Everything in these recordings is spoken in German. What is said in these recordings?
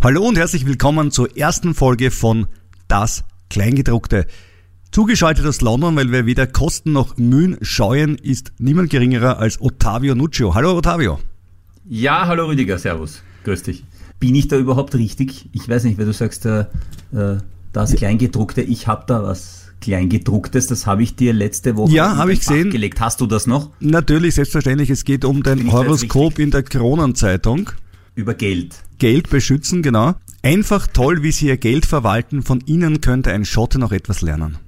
Hallo und herzlich willkommen zur ersten Folge von Das Kleingedruckte. Zugeschaltet aus London, weil wir weder Kosten noch Mühen scheuen, ist niemand geringerer als Ottavio Nuccio. Hallo Ottavio. Ja, hallo Rüdiger, servus. Grüß dich. Bin ich da überhaupt richtig? Ich weiß nicht, weil du sagst, äh, äh das Kleingedruckte, ich habe da was Kleingedrucktes, das habe ich dir letzte Woche ja, habe ich gesehen. gelegt. Hast du das noch? Natürlich, selbstverständlich. Es geht um dein Horoskop in der Kronenzeitung. Über Geld. Geld beschützen, genau. Einfach toll, wie Sie Ihr Geld verwalten. Von Ihnen könnte ein Schotte noch etwas lernen.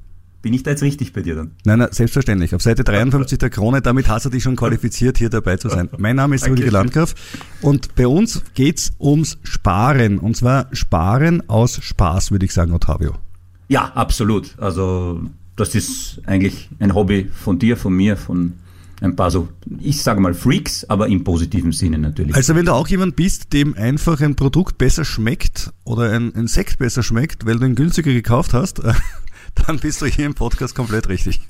Bin ich da jetzt richtig bei dir dann? Nein, nein, selbstverständlich. Auf Seite 53 der Krone, damit hast du dich schon qualifiziert, hier dabei zu sein. Mein Name ist Rüdiger Landgraf und bei uns geht's ums Sparen. Und zwar Sparen aus Spaß, würde ich sagen, Ottavio. Ja, absolut. Also das ist eigentlich ein Hobby von dir, von mir, von ein paar so, ich sage mal Freaks, aber im positiven Sinne natürlich. Also wenn du auch jemand bist, dem einfach ein Produkt besser schmeckt oder ein, ein Sekt besser schmeckt, weil du ihn günstiger gekauft hast, dann bist du hier im Podcast komplett richtig.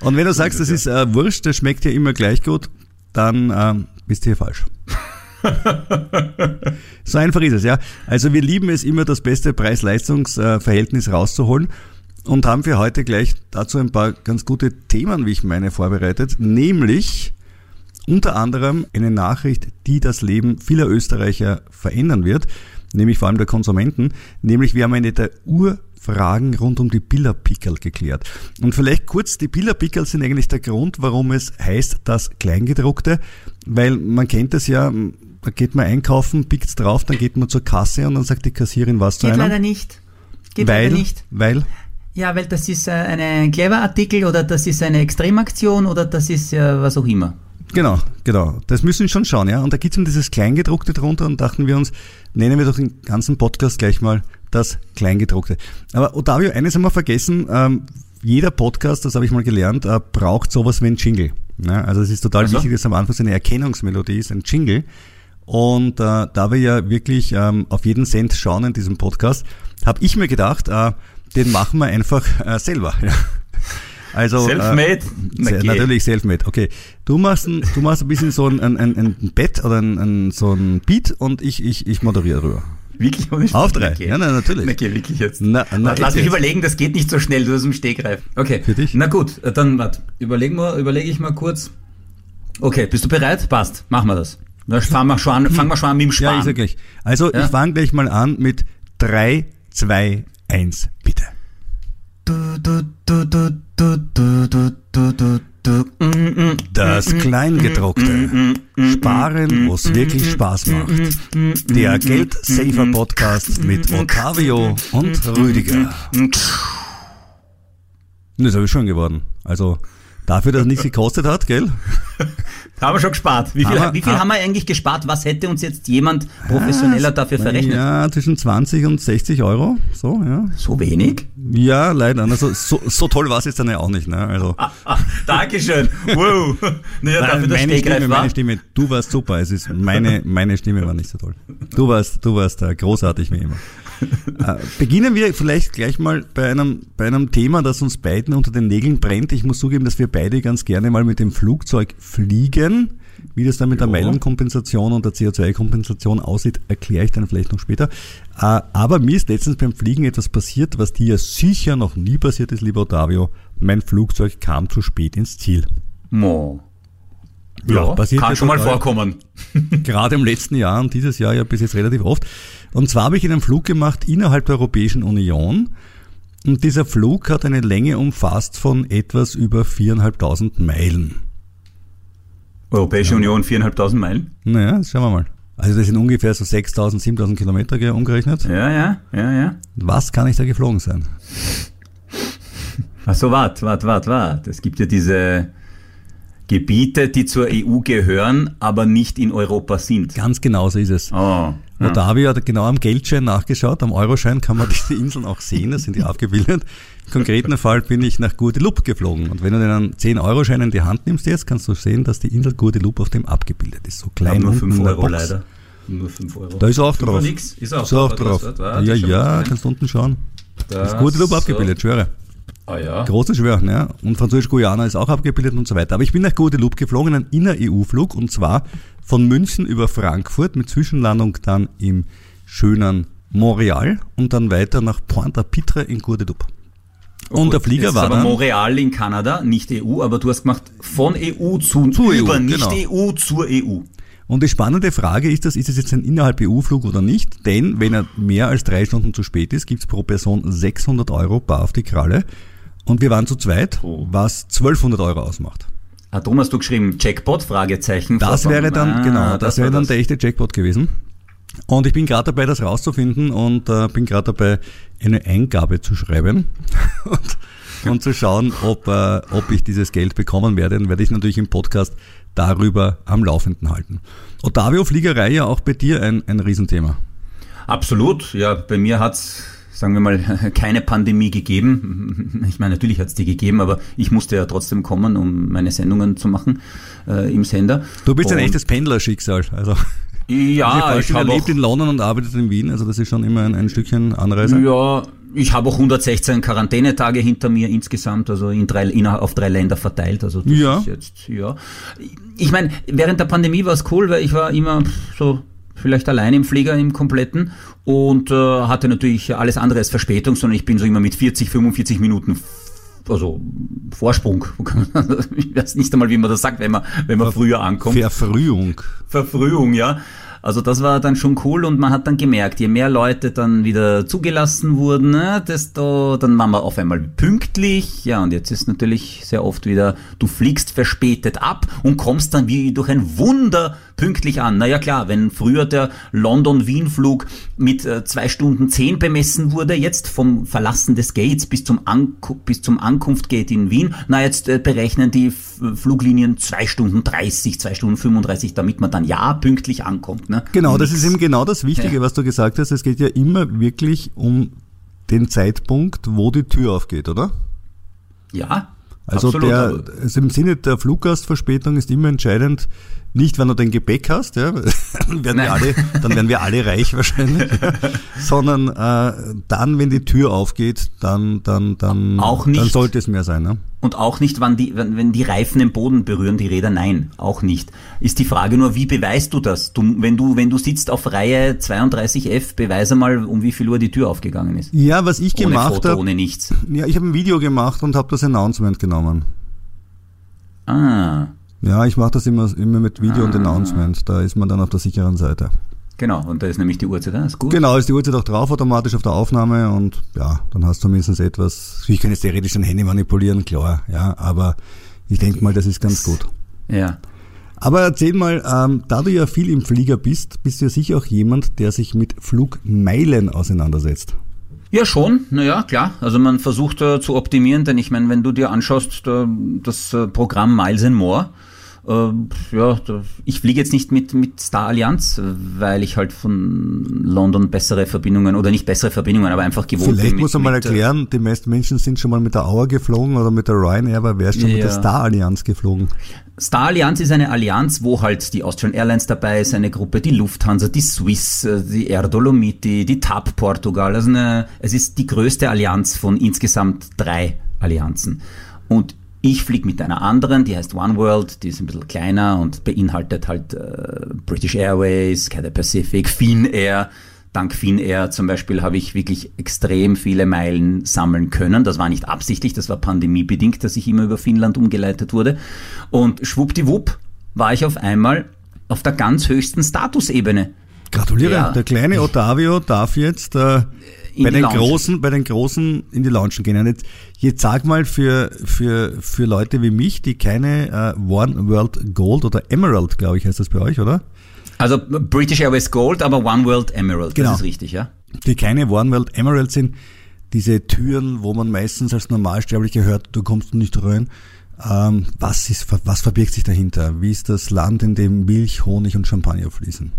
Und wenn du sagst, das ist äh, Wurscht, das schmeckt ja immer gleich gut, dann ähm, bist du hier falsch. so einfach ist es, ja. Also wir lieben es immer, das beste Preis-Leistungs-Verhältnis rauszuholen und haben für heute gleich dazu ein paar ganz gute Themen, wie ich meine, vorbereitet, nämlich unter anderem eine Nachricht, die das Leben vieler Österreicher verändern wird, nämlich vor allem der Konsumenten, nämlich wir haben eine der Urfragen rund um die Billerpickel geklärt. Und vielleicht kurz, die Billerpickel sind eigentlich der Grund, warum es heißt das Kleingedruckte, weil man kennt es ja, da geht man einkaufen, pickt's drauf, dann geht man zur Kasse und dann sagt die Kassierin was geht zu einem. Geht leider nicht. Geht weil, leider nicht. Weil? Ja, weil das ist äh, ein Clever-Artikel oder das ist eine Extremaktion oder das ist äh, was auch immer. Genau, genau. Das müssen wir schon schauen, ja. Und da gibt es dieses Kleingedruckte drunter und dachten wir uns, nennen wir doch den ganzen Podcast gleich mal das Kleingedruckte. Aber Ottavio, eines haben wir vergessen, ähm, jeder Podcast, das habe ich mal gelernt, äh, braucht sowas wie ein Jingle. Ja, also es ist total also? wichtig, dass am Anfang so eine Erkennungsmelodie ist, ein Jingle. Und äh, da wir ja wirklich ähm, auf jeden Cent schauen in diesem Podcast, habe ich mir gedacht, äh, den machen wir einfach äh, selber. Ja. Also, Selfmade? Äh, sehr, natürlich Selfmade. Okay. Du machst ein, du machst ein bisschen so ein, ein, ein, Bett oder ein, ein, so ein Beat und ich, ich, ich moderiere rüber. Wirklich ohne Auf drei. Okay. Ja, nein, natürlich. Okay, wirklich jetzt. Na, na, Lass mich überlegen, das geht nicht so schnell, du hast im Stegreif. Okay. Für dich? Na gut, dann warte. Überlegen wir, überlege ich mal kurz. Okay, bist du bereit? Passt. Machen wir das. Dann fangen wir schon an, fangen wir schon an mit dem Sparen. Ja, ich sag gleich. Also, ja? ich fange gleich mal an mit drei, zwei, eins. Das Kleingedruckte. Sparen, wo es wirklich Spaß macht. Der Geldsafer Podcast mit Ottavio und Rüdiger. Das habe ich schon geworden. Also dafür, dass es nichts gekostet hat, gell? Haben wir schon gespart. Wie viel, haben wir, wie viel haben wir eigentlich gespart? Was hätte uns jetzt jemand professioneller dafür verrechnet? Ja, zwischen 20 und 60 Euro. So, ja. So wenig? Ja, leider. Also so, so toll war es jetzt dann ja auch nicht. Ne? Also. Dankeschön. Wow. Naja, Nein, dafür meine, Stimme, war. meine Stimme, du warst super. Es ist meine, meine Stimme war nicht so toll. Du warst, du warst da großartig wie immer. Äh, beginnen wir vielleicht gleich mal bei einem, bei einem Thema, das uns beiden unter den Nägeln brennt. Ich muss zugeben, dass wir beide ganz gerne mal mit dem Flugzeug fliegen. Wie das dann mit der Meilenkompensation und der CO2-Kompensation aussieht, erkläre ich dann vielleicht noch später. Äh, aber mir ist letztens beim Fliegen etwas passiert, was dir sicher noch nie passiert ist, lieber Ottavio. Mein Flugzeug kam zu spät ins Ziel. Mo. Ja, passiert kann schon mal vorkommen. Gerade im letzten Jahr und dieses Jahr ja bis jetzt relativ oft. Und zwar habe ich einen Flug gemacht innerhalb der Europäischen Union. Und dieser Flug hat eine Länge umfasst von etwas über viereinhalbtausend Meilen. Europäische ja. Union viereinhalbtausend Meilen? Naja, schauen wir mal. Also das sind ungefähr so 6000, 7000 Kilometer umgerechnet. Ja, ja, ja, ja. Was kann ich da geflogen sein? Ach so, wart, wart, wart, wart. Es gibt ja diese Gebiete, die zur EU gehören, aber nicht in Europa sind. Ganz genau so ist es. Oh, ja. Moldawien hat genau am Geldschein nachgeschaut, am Euroschein kann man diese Inseln auch sehen, da sind die aufgebildet. Im konkreten Fall bin ich nach Guadeloupe geflogen und wenn du den 10-Euro-Schein in die Hand nimmst jetzt, kannst du sehen, dass die Insel Guadeloupe auf dem abgebildet ist. So klein nur 5 Euro leider. Nur 5 Euro. Da ist auch drauf. Nix. Ist auch, ist auch drauf. drauf. Ja, ja, kannst du unten schauen. Das ist Guadeloupe so. abgebildet, schwöre. Ah ja. Großes Schwören, ja. Und Französisch-Guyana ist auch abgebildet und so weiter. Aber ich bin nach Guadeloupe geflogen, einen Inner-EU-Flug und zwar von München über Frankfurt mit Zwischenlandung dann im schönen Montreal und dann weiter nach Pointe à Pitre in Guadeloupe. Oh und der Flieger war aber dann Montreal in Kanada, nicht EU, aber du hast gemacht von EU zu, zu über EU, nicht genau. EU zur EU. Und die spannende Frage ist, das, ist es jetzt ein innerhalb EU-Flug oder nicht? Denn wenn er mehr als drei Stunden zu spät ist, gibt's pro Person 600 Euro bar auf die Kralle. Und wir waren zu zweit, oh. was 1200 Euro ausmacht. Ah, drum hast du geschrieben, Jackpot, Fragezeichen. Das wäre dann, ah, genau, das, das wäre dann das. der echte Jackpot gewesen. Und ich bin gerade dabei, das rauszufinden und äh, bin gerade dabei, eine Eingabe zu schreiben und, und zu schauen, ob, äh, ob ich dieses Geld bekommen werde. Dann werde ich natürlich im Podcast darüber am Laufenden halten. Ottavio, Fliegerei ja auch bei dir ein, ein Riesenthema. Absolut, ja, bei mir hat's sagen wir mal, keine Pandemie gegeben. Ich meine, natürlich hat es die gegeben, aber ich musste ja trotzdem kommen, um meine Sendungen zu machen äh, im Sender. Du bist und ein echtes Pendlerschicksal. Also. Ja, ich habe lebt in London und arbeitet in Wien, also das ist schon immer ein, ein Stückchen Anreise. Ja, ich habe auch 116 Quarantänetage hinter mir insgesamt, also in drei, in, auf drei Länder verteilt. Also das ja. ist jetzt, ja. Ich meine, während der Pandemie war es cool, weil ich war immer so vielleicht allein im Flieger im kompletten und äh, hatte natürlich alles andere als Verspätung, sondern ich bin so immer mit 40, 45 Minuten also Vorsprung. ich weiß nicht einmal, wie man das sagt, wenn man, wenn man früher ankommt. Verfrühung. Verfrühung, ja. Also das war dann schon cool und man hat dann gemerkt, je mehr Leute dann wieder zugelassen wurden, ne, desto dann waren wir auf einmal pünktlich. Ja, und jetzt ist natürlich sehr oft wieder, du fliegst verspätet ab und kommst dann wie durch ein Wunder pünktlich an. Naja klar, wenn früher der London-Wien-Flug mit äh, zwei Stunden zehn bemessen wurde, jetzt vom Verlassen des Gates bis zum, Anku bis zum Ankunftgate in Wien, na jetzt äh, berechnen die F Fluglinien zwei Stunden 30, zwei Stunden 35, damit man dann ja pünktlich ankommt. Ne? Genau, das ist eben genau das Wichtige, ja. was du gesagt hast. Es geht ja immer wirklich um den Zeitpunkt, wo die Tür aufgeht, oder? Ja. Also, absolut, der, also im Sinne der Fluggastverspätung ist immer entscheidend, nicht, wenn du dein Gepäck hast, ja, dann, werden wir alle, dann werden wir alle reich wahrscheinlich, sondern äh, dann, wenn die Tür aufgeht, dann, dann, dann, auch nicht, dann sollte es mehr sein. Ne? Und auch nicht, wann die, wenn, wenn die Reifen den Boden berühren, die Räder, nein, auch nicht. Ist die Frage nur, wie beweist du das? Du, wenn, du, wenn du sitzt auf Reihe 32F, beweise mal, um wie viel Uhr die Tür aufgegangen ist. Ja, was ich ohne gemacht habe. Ohne nichts. Ja, ich habe ein Video gemacht und habe das Announcement genommen. Ah. Ja, ich mache das immer, immer mit Video ah. und Announcement. Da ist man dann auf der sicheren Seite. Genau, und da ist nämlich die Uhrzeit, das ist gut. Genau, ist die Uhrzeit auch drauf automatisch auf der Aufnahme und ja, dann hast du zumindest etwas. Ich kann jetzt theoretisch ein Handy manipulieren, klar, ja, aber ich denke mal, das ist ganz gut. Ja. Aber erzähl mal, ähm, da du ja viel im Flieger bist, bist du ja sicher auch jemand, der sich mit Flugmeilen auseinandersetzt. Ja, schon, naja, klar. Also man versucht äh, zu optimieren, denn ich meine, wenn du dir anschaust, äh, das äh, Programm Miles and More, äh, ja, ich fliege jetzt nicht mit, mit Star Allianz, weil ich halt von London bessere Verbindungen oder nicht bessere Verbindungen, aber einfach gewohnt Vielleicht bin. Vielleicht muss man mal äh, erklären, die meisten Menschen sind schon mal mit der Auer geflogen oder mit der Ryanair, aber wer ist schon ja. mit der Star Allianz geflogen? Star Allianz ist eine Allianz, wo halt die Austrian Airlines dabei ist, eine Gruppe, die Lufthansa, die Swiss, äh, die Air Dolomiti, die TAP Portugal. Also eine, es ist die größte Allianz von insgesamt drei Allianzen. Und ich fliege mit einer anderen, die heißt One World, die ist ein bisschen kleiner und beinhaltet halt äh, British Airways, Cathay Pacific, Finnair. Dank Finnair zum Beispiel habe ich wirklich extrem viele Meilen sammeln können. Das war nicht absichtlich, das war pandemiebedingt, dass ich immer über Finnland umgeleitet wurde. Und schwuppdiwupp war ich auf einmal auf der ganz höchsten Statusebene. Gratuliere, ja. der kleine Ottavio darf jetzt äh, bei den Lounge. großen, bei den großen in die Lounge gehen. Und jetzt, jetzt sag mal für, für, für Leute wie mich, die keine äh, One World Gold oder Emerald, glaube ich, heißt das bei euch, oder? Also British Airways Gold, aber One World Emerald, genau. das ist richtig, ja? Die keine One World Emerald sind, diese Türen, wo man meistens als Normalsterblicher hört, du kommst nicht rein. Ähm, was, ist, was verbirgt sich dahinter? Wie ist das Land, in dem Milch, Honig und Champagner fließen?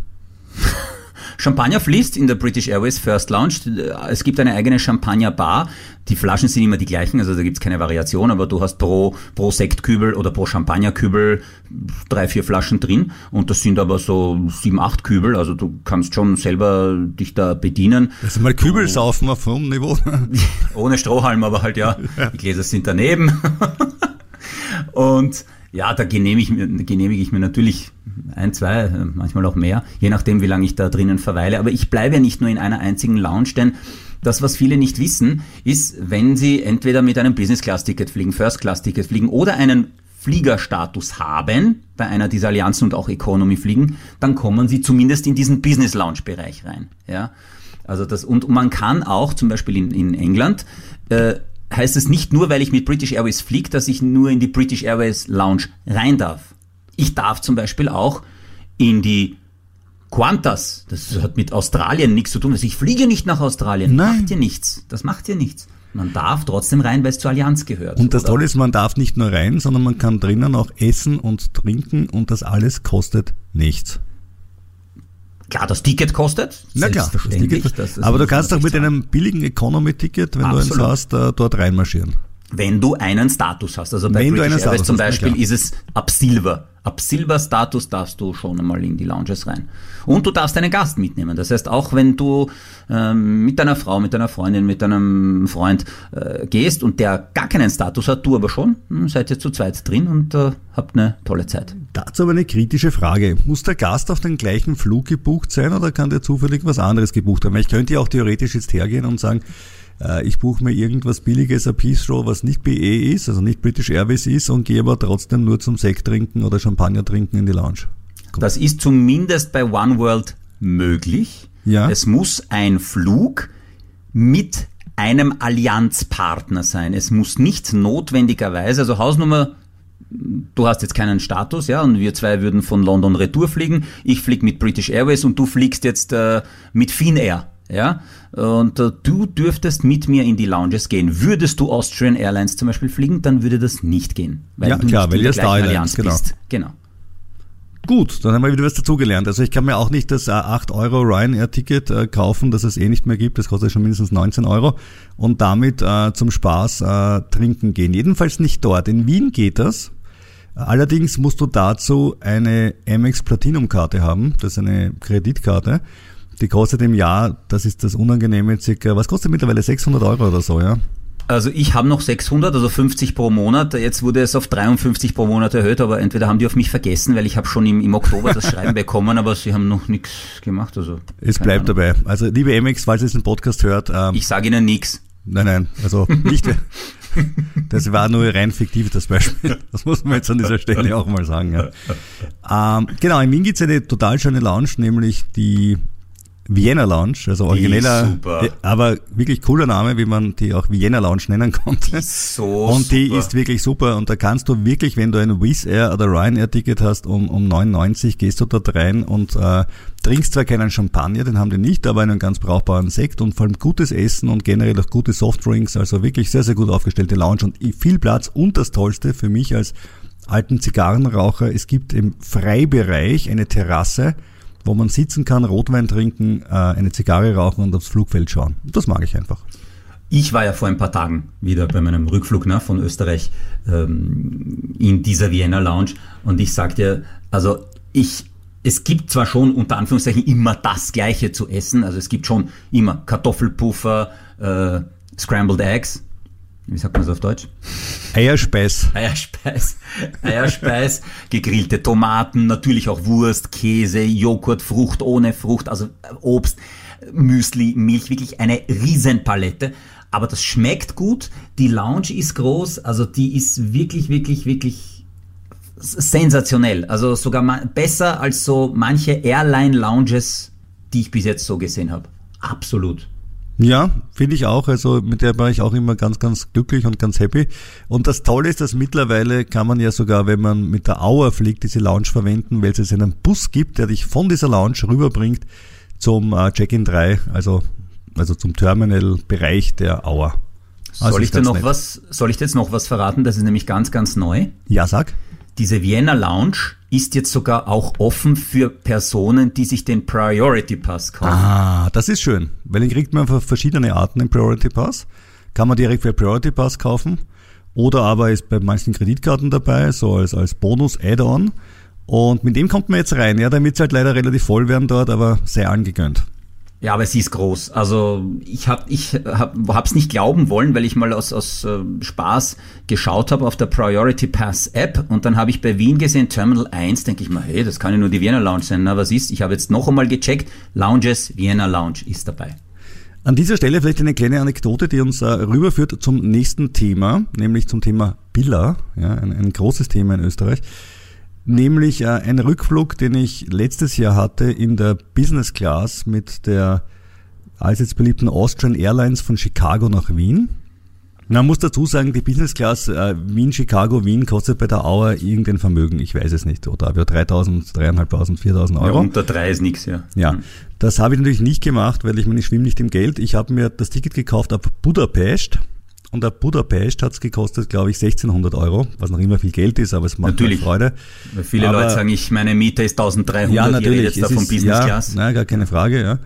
Champagner fließt in der British Airways First Lounge. Es gibt eine eigene Champagner-Bar. Die Flaschen sind immer die gleichen, also da gibt's keine Variation, aber du hast pro, pro Sektkübel oder pro Champagnerkübel drei, vier Flaschen drin und das sind aber so sieben, acht Kübel, also du kannst schon selber dich da bedienen. Also mal Kübel saufen auf hohem Niveau. Ohne Strohhalm, aber halt ja, die Gläser sind daneben. und Ja, da genehmige ich, genehmige ich mir natürlich ein, zwei, manchmal auch mehr, je nachdem, wie lange ich da drinnen verweile. Aber ich bleibe ja nicht nur in einer einzigen Lounge, denn das, was viele nicht wissen, ist, wenn sie entweder mit einem Business-Class-Ticket fliegen, First-Class-Ticket fliegen oder einen Fliegerstatus haben bei einer dieser Allianzen und auch Economy fliegen, dann kommen sie zumindest in diesen Business Lounge Bereich rein. Ja, also das und man kann auch zum Beispiel in, in England äh, heißt es nicht nur, weil ich mit British Airways fliege, dass ich nur in die British Airways Lounge rein darf. Ich darf zum Beispiel auch in die Qantas, das hat mit Australien nichts zu tun. Also ich fliege nicht nach Australien. Nein. Macht dir nichts. Das macht dir nichts. Man darf trotzdem rein, weil es zur Allianz gehört. Und das oder? Tolle ist, man darf nicht nur rein, sondern man kann drinnen auch essen und trinken und das alles kostet nichts. Klar, das Ticket kostet. Na klar, das Ticket, das aber du kannst auch mit einem billigen Economy-Ticket, wenn Absolut. du eins hast, dort reinmarschieren. Wenn du einen Status hast. Also bei wenn British Airways zum Beispiel ist es ab Silver. Ab Silber-Status darfst du schon einmal in die Lounges rein. Und du darfst einen Gast mitnehmen. Das heißt, auch wenn du ähm, mit deiner Frau, mit deiner Freundin, mit deinem Freund äh, gehst und der gar keinen Status hat, du aber schon, hm, seid ihr zu zweit drin und äh, habt eine tolle Zeit. Dazu aber eine kritische Frage. Muss der Gast auf den gleichen Flug gebucht sein oder kann der zufällig was anderes gebucht haben? Ich könnte ja auch theoretisch jetzt hergehen und sagen, ich buche mir irgendwas Billiges ab Heathrow, was nicht BE ist, also nicht British Airways ist und gehe aber trotzdem nur zum Sekt trinken oder Champagner trinken in die Lounge. Gut. Das ist zumindest bei One World möglich. Ja. Es muss ein Flug mit einem Allianzpartner sein. Es muss nicht notwendigerweise, also Hausnummer du hast jetzt keinen Status, ja, und wir zwei würden von London Retour fliegen. Ich fliege mit British Airways und du fliegst jetzt äh, mit Finnair ja, und äh, du dürftest mit mir in die Lounges gehen. Würdest du Austrian Airlines zum Beispiel fliegen, dann würde das nicht gehen, weil ja, du klar, nicht weil in der gleichen Allianz genau. bist. Genau. Gut, dann haben wir wieder was dazugelernt. Also ich kann mir auch nicht das 8 äh, Euro Ryanair-Ticket äh, kaufen, das es eh nicht mehr gibt. Das kostet schon mindestens 19 Euro. Und damit äh, zum Spaß äh, trinken gehen. Jedenfalls nicht dort. In Wien geht das. Allerdings musst du dazu eine Amex Platinum-Karte haben. Das ist eine Kreditkarte. Die kostet im Jahr, das ist das Unangenehme, circa, was kostet mittlerweile 600 Euro oder so, ja? Also ich habe noch 600, also 50 pro Monat. Jetzt wurde es auf 53 pro Monat erhöht, aber entweder haben die auf mich vergessen, weil ich habe schon im, im Oktober das Schreiben bekommen, aber sie haben noch nichts gemacht. Also es bleibt Ahnung. dabei. Also liebe MX, falls ihr diesen Podcast hört. Ähm, ich sage Ihnen nichts. Nein, nein, also nicht. das war nur rein fiktiv, das Beispiel. Das muss man jetzt an dieser Stelle auch mal sagen. Ja. Ähm, genau, in Wien gibt es eine total schöne Lounge, nämlich die Vienna Lounge, also origineller, aber wirklich cooler Name, wie man die auch Vienna Lounge nennen konnte. So und die super. ist wirklich super und da kannst du wirklich, wenn du ein Wizz Air oder Ryanair Ticket hast, um, um 99 gehst du dort rein und äh, trinkst zwar keinen Champagner, den haben die nicht, aber einen ganz brauchbaren Sekt und vor allem gutes Essen und generell auch gute Softdrinks, also wirklich sehr, sehr gut aufgestellte Lounge und viel Platz und das Tollste für mich als alten Zigarrenraucher, es gibt im Freibereich eine Terrasse, wo man sitzen kann, Rotwein trinken, äh, eine Zigarre rauchen und aufs Flugfeld schauen. Das mag ich einfach. Ich war ja vor ein paar Tagen wieder bei meinem Rückflug ne, von Österreich ähm, in dieser Vienna Lounge und ich sag dir, also ich, es gibt zwar schon unter Anführungszeichen immer das Gleiche zu essen, also es gibt schon immer Kartoffelpuffer, äh, Scrambled Eggs, wie sagt man das auf Deutsch? Eierspeis. Eierspeis. Eierspeis, gegrillte Tomaten, natürlich auch Wurst, Käse, Joghurt, Frucht ohne Frucht, also Obst, Müsli, Milch, wirklich eine Riesenpalette. Aber das schmeckt gut. Die Lounge ist groß, also die ist wirklich, wirklich, wirklich sensationell. Also sogar besser als so manche Airline-Lounges, die ich bis jetzt so gesehen habe. Absolut. Ja, finde ich auch. Also mit der war ich auch immer ganz, ganz glücklich und ganz happy. Und das Tolle ist, dass mittlerweile kann man ja sogar, wenn man mit der Auer fliegt, diese Lounge verwenden, weil es einen Bus gibt, der dich von dieser Lounge rüberbringt zum äh, Check-in 3, also, also zum Terminal-Bereich der Auer. Also soll ich dir noch was, soll ich dir jetzt noch was verraten? Das ist nämlich ganz, ganz neu. Ja, sag. Diese Vienna Lounge ist jetzt sogar auch offen für Personen, die sich den Priority Pass kaufen. Ah, das ist schön, weil den kriegt man verschiedene Arten den Priority Pass. Kann man direkt für Priority Pass kaufen oder aber ist bei manchen Kreditkarten dabei, so als, als Bonus-Add-on. Und mit dem kommt man jetzt rein. Ja, damit es halt leider relativ voll werden dort, aber sehr allen gegönnt. Ja, aber sie ist groß. Also ich habe ich hab, hab's nicht glauben wollen, weil ich mal aus, aus äh, Spaß geschaut habe auf der Priority Pass App und dann habe ich bei Wien gesehen Terminal 1, denke ich mal, hey, das kann ja nur die Vienna Lounge sein. Na, was ist? Ich habe jetzt noch einmal gecheckt, Lounges, Vienna Lounge ist dabei. An dieser Stelle vielleicht eine kleine Anekdote, die uns äh, rüberführt zum nächsten Thema, nämlich zum Thema Billa, ja, ein, ein großes Thema in Österreich nämlich äh, ein Rückflug, den ich letztes Jahr hatte in der Business Class mit der allseits beliebten Austrian Airlines von Chicago nach Wien. Man muss dazu sagen, die Business Class äh, Wien, Chicago, Wien kostet bei der Auer irgendein Vermögen, ich weiß es nicht, oder aber 3.000, 3.500, 4.000 Euro. Ja, unter drei ist nichts, ja. Ja, mhm. das habe ich natürlich nicht gemacht, weil ich meine, ich schwimme nicht im Geld. Ich habe mir das Ticket gekauft ab Budapest und der Budapest hat es gekostet, glaube ich, 1600 Euro, was noch immer viel Geld ist, aber es macht natürlich. Freude. Weil viele aber, Leute sagen, ich meine Miete ist 1300, ja, natürlich, jetzt da vom Business Class. Ja, gar keine Frage, ja.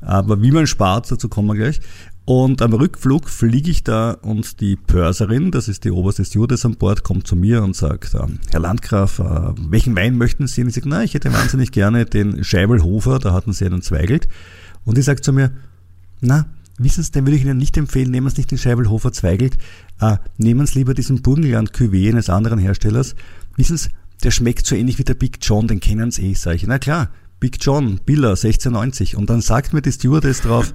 Aber wie man spart, dazu kommen wir gleich. Und am Rückflug fliege ich da und die Pörserin, das ist die oberste Stewardess an Bord, kommt zu mir und sagt, ähm, Herr Landgraf, äh, welchen Wein möchten Sie? Und ich sage, na, ich hätte wahnsinnig gerne den Scheibelhofer, da hatten Sie einen Zweigelt. Und die sagt zu mir, na, Wissen Sie, den würde ich Ihnen nicht empfehlen, nehmen Sie nicht den Scheibelhofer Zweigelt, äh, nehmen Sie lieber diesen Burgenland Cuvée eines anderen Herstellers. Wissen Sie, der schmeckt so ähnlich wie der Big John, den kennen Sie eh, sage ich. Na klar, Big John, Biller, 1690. Und dann sagt mir die Stewardess drauf,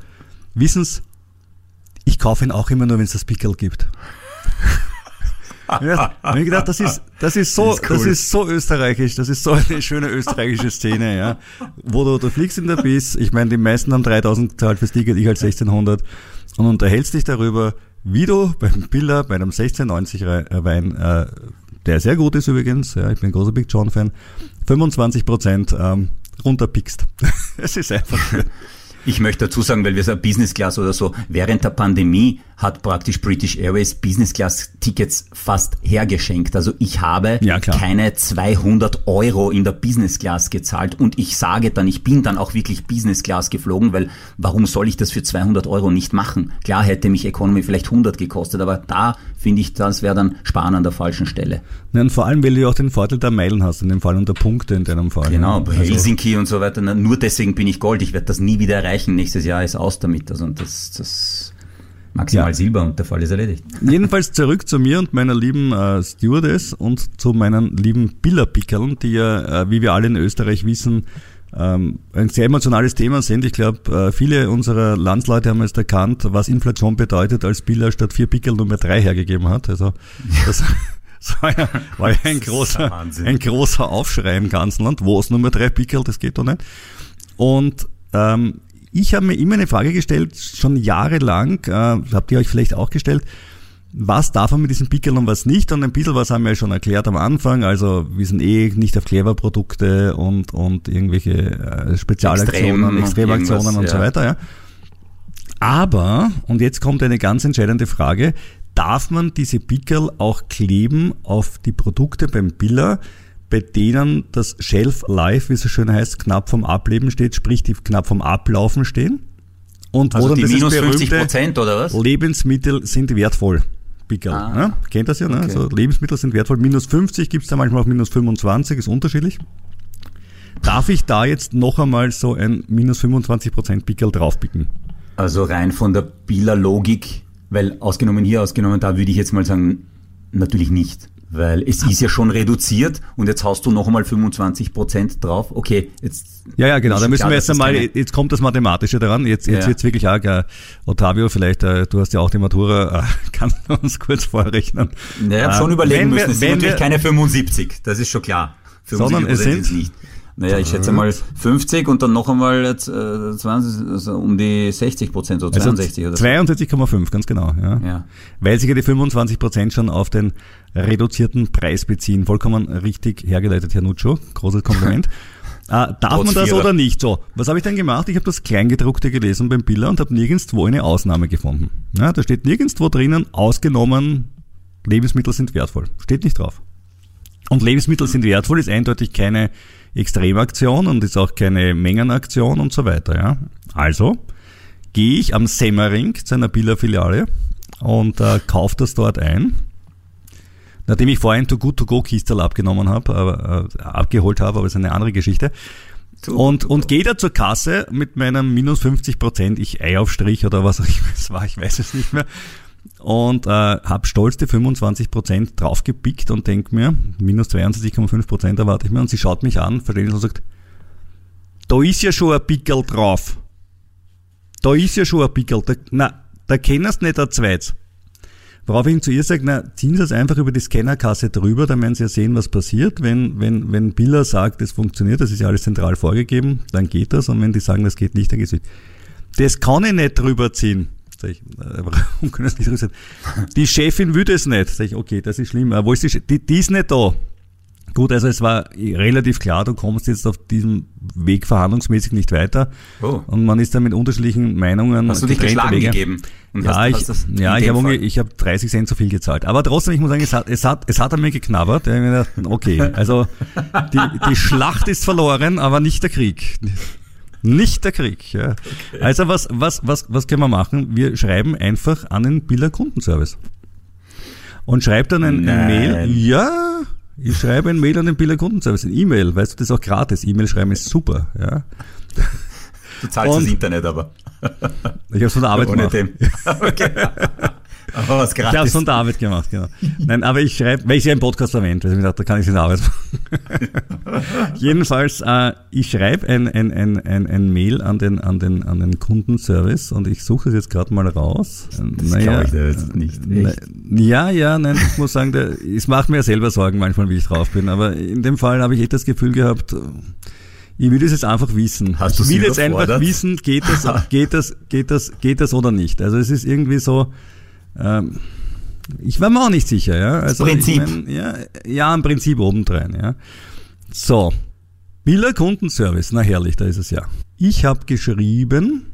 wissen Sie, ich kaufe ihn auch immer nur, wenn es das Pickel gibt. Ja, ich gedacht, das ist, das ist so, das ist, cool. das ist so österreichisch, das ist so eine schöne österreichische Szene, ja. Wo du, du fliegst in der Biss, ich meine, die meisten haben 3000 gezahlt fürs Ticket, ich halt 1600 und unterhältst dich darüber, wie du beim Biller, bei einem 1690 Wein, äh, der sehr gut ist übrigens, ja, ich bin ein großer Big John Fan, 25 Prozent ähm, runterpickst. es ist einfach. Ich möchte dazu sagen, weil wir sagen Business Class oder so, während der Pandemie hat praktisch British Airways Business Class Tickets fast hergeschenkt. Also ich habe ja, keine 200 Euro in der Business Class gezahlt und ich sage dann, ich bin dann auch wirklich Business Class geflogen, weil warum soll ich das für 200 Euro nicht machen? Klar hätte mich Economy vielleicht 100 gekostet, aber da finde ich, das wäre dann Sparen an der falschen Stelle. Ja, und vor allem, weil du ja auch den Vorteil der Meilen hast, in dem Fall und der Punkte in deinem Fall. Genau, also Helsinki und so weiter. Nur deswegen bin ich Gold. Ich werde das nie wieder erreichen. Nächstes Jahr ist aus damit. Also das, das Maximal ja. Silber und der Fall ist erledigt. Jedenfalls zurück zu mir und meiner lieben äh, Stewardess und zu meinen lieben Billerpickeln, die ja, äh, wie wir alle in Österreich wissen, ähm, ein sehr emotionales Thema sind. Ich glaube, äh, viele unserer Landsleute haben jetzt erkannt, was Inflation bedeutet, als Biller statt vier Pickel Nummer drei hergegeben hat. Also das, das war ja, war ja ein großer, ein großer Aufschrei im ganzen Land. Wo ist Nummer drei Pickel? Das geht doch nicht. Und ähm, ich habe mir immer eine Frage gestellt, schon jahrelang, äh, habt ihr euch vielleicht auch gestellt, was darf man mit diesem Pickel und was nicht? Und ein bisschen was haben wir ja schon erklärt am Anfang. Also wir sind eh nicht auf Clever-Produkte und, und irgendwelche äh, Spezialaktionen, Extrem, Extremaktionen und ja. so weiter. Ja. Aber, und jetzt kommt eine ganz entscheidende Frage, darf man diese Pickel auch kleben auf die Produkte beim Biller, bei denen das Shelf Life, wie es so schön heißt, knapp vom Ableben steht, sprich die knapp vom Ablaufen stehen. Und also wo dann die minus 50 Prozent oder was? Lebensmittel sind wertvoll. Pickel, ah, ne? Kennt das ja, ne? Okay. Also Lebensmittel sind wertvoll. Minus 50 gibt's da manchmal auch minus 25, ist unterschiedlich. Darf ich da jetzt noch einmal so ein minus 25 Prozent Pickel draufpicken? Also rein von der Bieler Logik, weil ausgenommen hier, ausgenommen da, würde ich jetzt mal sagen, natürlich nicht. Weil es ist ja schon reduziert und jetzt haust du noch einmal 25 Prozent drauf. Okay, jetzt. Ja, ja, genau. Da müssen klar, wir jetzt einmal, jetzt kommt das Mathematische daran. Jetzt, jetzt ja. wird's wirklich arg. Äh, Ottavio, vielleicht, äh, du hast ja auch die Matura, äh, kannst du uns kurz vorrechnen? Ja, ich habe schon überlegen müssen. Es sind natürlich wir, keine 75, das ist schon klar. 75 sondern es sind, nicht. Naja, ich schätze mal 50 und dann noch einmal äh, 20, also um die 60 Prozent, so 62 also oder so. 62,5, ganz genau. Ja. ja. Weil sich ja die 25 Prozent schon auf den reduzierten Preis beziehen. Vollkommen richtig hergeleitet, Herr Nuccio. Großes Kompliment. Äh, darf man das oder nicht? So, was habe ich dann gemacht? Ich habe das Kleingedruckte gelesen beim Biller und habe nirgendwo eine Ausnahme gefunden. Ja, da steht nirgendwo drinnen, ausgenommen, Lebensmittel sind wertvoll. Steht nicht drauf. Und Lebensmittel sind wertvoll ist eindeutig keine Extremaktion und ist auch keine Mengenaktion und so weiter. Ja. Also gehe ich am Semmering zu einer Biller-Filiale und äh, kaufe das dort ein. Nachdem ich vorhin To Good To Go Kistel abgenommen habe, äh, abgeholt habe, aber ist eine andere Geschichte. und, und gehe da zur Kasse mit meinem minus 50 Prozent, ich Eiaufstrich oder was auch immer es war, ich weiß es nicht mehr. Und äh, habe stolz die 25 Prozent draufgepickt und denk mir, minus 22,5 Prozent erwarte ich mir. Und sie schaut mich an, versteht und sagt, da ist ja schon ein Pickel drauf. Da ist ja schon ein Pickel. Da, na, da kennst nicht ein zweites. Worauf ich zu ihr sage, na, ziehen Sie es einfach über die Scannerkasse drüber, dann werden Sie ja sehen, was passiert. Wenn, wenn, wenn Biller sagt, es funktioniert, das ist ja alles zentral vorgegeben, dann geht das. Und wenn die sagen, das geht nicht, dann geht es nicht. Das kann ich nicht drüber ziehen. Sag ich, warum können das nicht ziehen? Die Chefin würde es nicht. Sag ich, okay, das ist schlimm. Wo ist die, die, die ist nicht da. Gut, also es war relativ klar, du kommst jetzt auf diesem Weg verhandlungsmäßig nicht weiter. Oh. Und man ist dann mit unterschiedlichen Meinungen. Hast du dich geschlagen Wege. gegeben? ja, hast, ich, ja, ich habe ich hab 30 Cent zu viel gezahlt. Aber trotzdem, ich muss sagen, es hat, es hat, es hat an mir geknabbert. Okay, also die, die Schlacht ist verloren, aber nicht der Krieg. Nicht der Krieg. Ja. Okay. Also was, was, was, was können wir machen? Wir schreiben einfach an den Biller Kundenservice. Und schreibt dann ein, ein Mail. Ja, ich schreibe ein Mail an den Biller Kundenservice, ein E-Mail, weißt du, das ist auch gratis. E-Mail schreiben ist super, ja. Du zahlst und, das Internet aber. Ich habe es von der Arbeit Ohne gemacht. Dem. Okay. Aber was gratis. Ich habe es von der Arbeit gemacht, genau. Nein, aber ich schreibe, weil ich ja im Podcast erwähnt, weil ich mir dachte, da kann ich es in der Arbeit machen. Jedenfalls, äh, ich schreibe ein, ein, ein, ein, ein Mail an den, an, den, an den Kundenservice und ich suche es jetzt gerade mal raus. Das naja, ich jetzt nicht. Echt? Ja, ja, nein, ich muss sagen, der, es macht mir ja selber Sorgen manchmal, wie ich drauf bin. Aber in dem Fall habe ich echt das Gefühl gehabt, ich will das jetzt einfach wissen. Hast du ich will jetzt einfach wissen, geht das, geht das, geht das, geht das oder nicht. Also es ist irgendwie so, ähm, ich war mir auch nicht sicher, ja. Also Prinzip. Ich mein, ja, ja, im Prinzip obendrein, ja. So. Biller Kundenservice, na herrlich, da ist es ja. Ich habe geschrieben,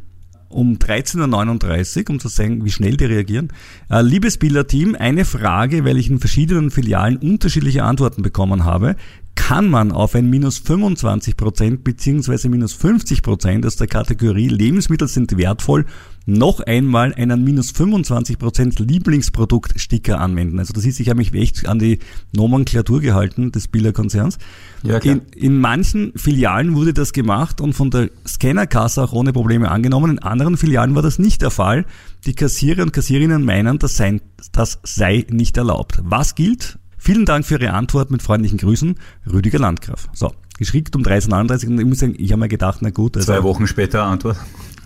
um 13.39 Uhr, um zu sagen, wie schnell die reagieren. Äh, liebes Biller-Team, eine Frage, weil ich in verschiedenen Filialen unterschiedliche Antworten bekommen habe kann man auf ein minus 25 Prozent beziehungsweise minus 50 Prozent aus der Kategorie Lebensmittel sind wertvoll noch einmal einen minus 25 Prozent Lieblingsproduktsticker anwenden. Also das ist, ich habe mich echt an die Nomenklatur gehalten des Biller-Konzerns. Ja, in, in manchen Filialen wurde das gemacht und von der Scannerkasse auch ohne Probleme angenommen. In anderen Filialen war das nicht der Fall. Die Kassierer und Kassierinnen meinen, das sei, das sei nicht erlaubt. Was gilt? Vielen Dank für Ihre Antwort mit freundlichen Grüßen, Rüdiger Landgraf. So, geschickt um 13.39 und ich muss sagen, ich habe mir gedacht, na gut. Also, Zwei Wochen später Antwort.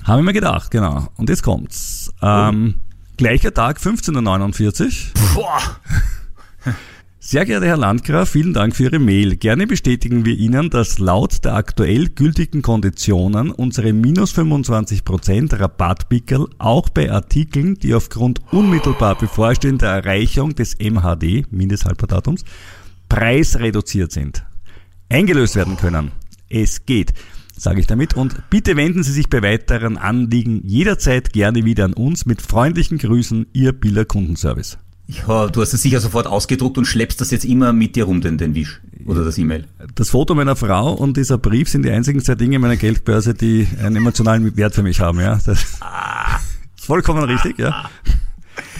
Habe ich mir gedacht, genau. Und jetzt kommt's. Ähm, oh. Gleicher Tag, 15.49 Boah. Sehr geehrter Herr Landgraf, vielen Dank für Ihre Mail. Gerne bestätigen wir Ihnen, dass laut der aktuell gültigen Konditionen unsere minus 25% Rabattpickel auch bei Artikeln, die aufgrund unmittelbar bevorstehender Erreichung des MHD, Mindesthaltbardatums, preisreduziert sind. Eingelöst werden können. Es geht, sage ich damit. Und bitte wenden Sie sich bei weiteren Anliegen jederzeit gerne wieder an uns. Mit freundlichen Grüßen, Ihr Biller Kundenservice. Ja, du hast es sicher sofort ausgedruckt und schleppst das jetzt immer mit dir rum, den, den Wisch oder das E-Mail. Das Foto meiner Frau und dieser Brief sind die einzigen zwei Dinge meiner Geldbörse, die einen emotionalen Wert für mich haben. Ja, das ah. ist vollkommen richtig. Ja.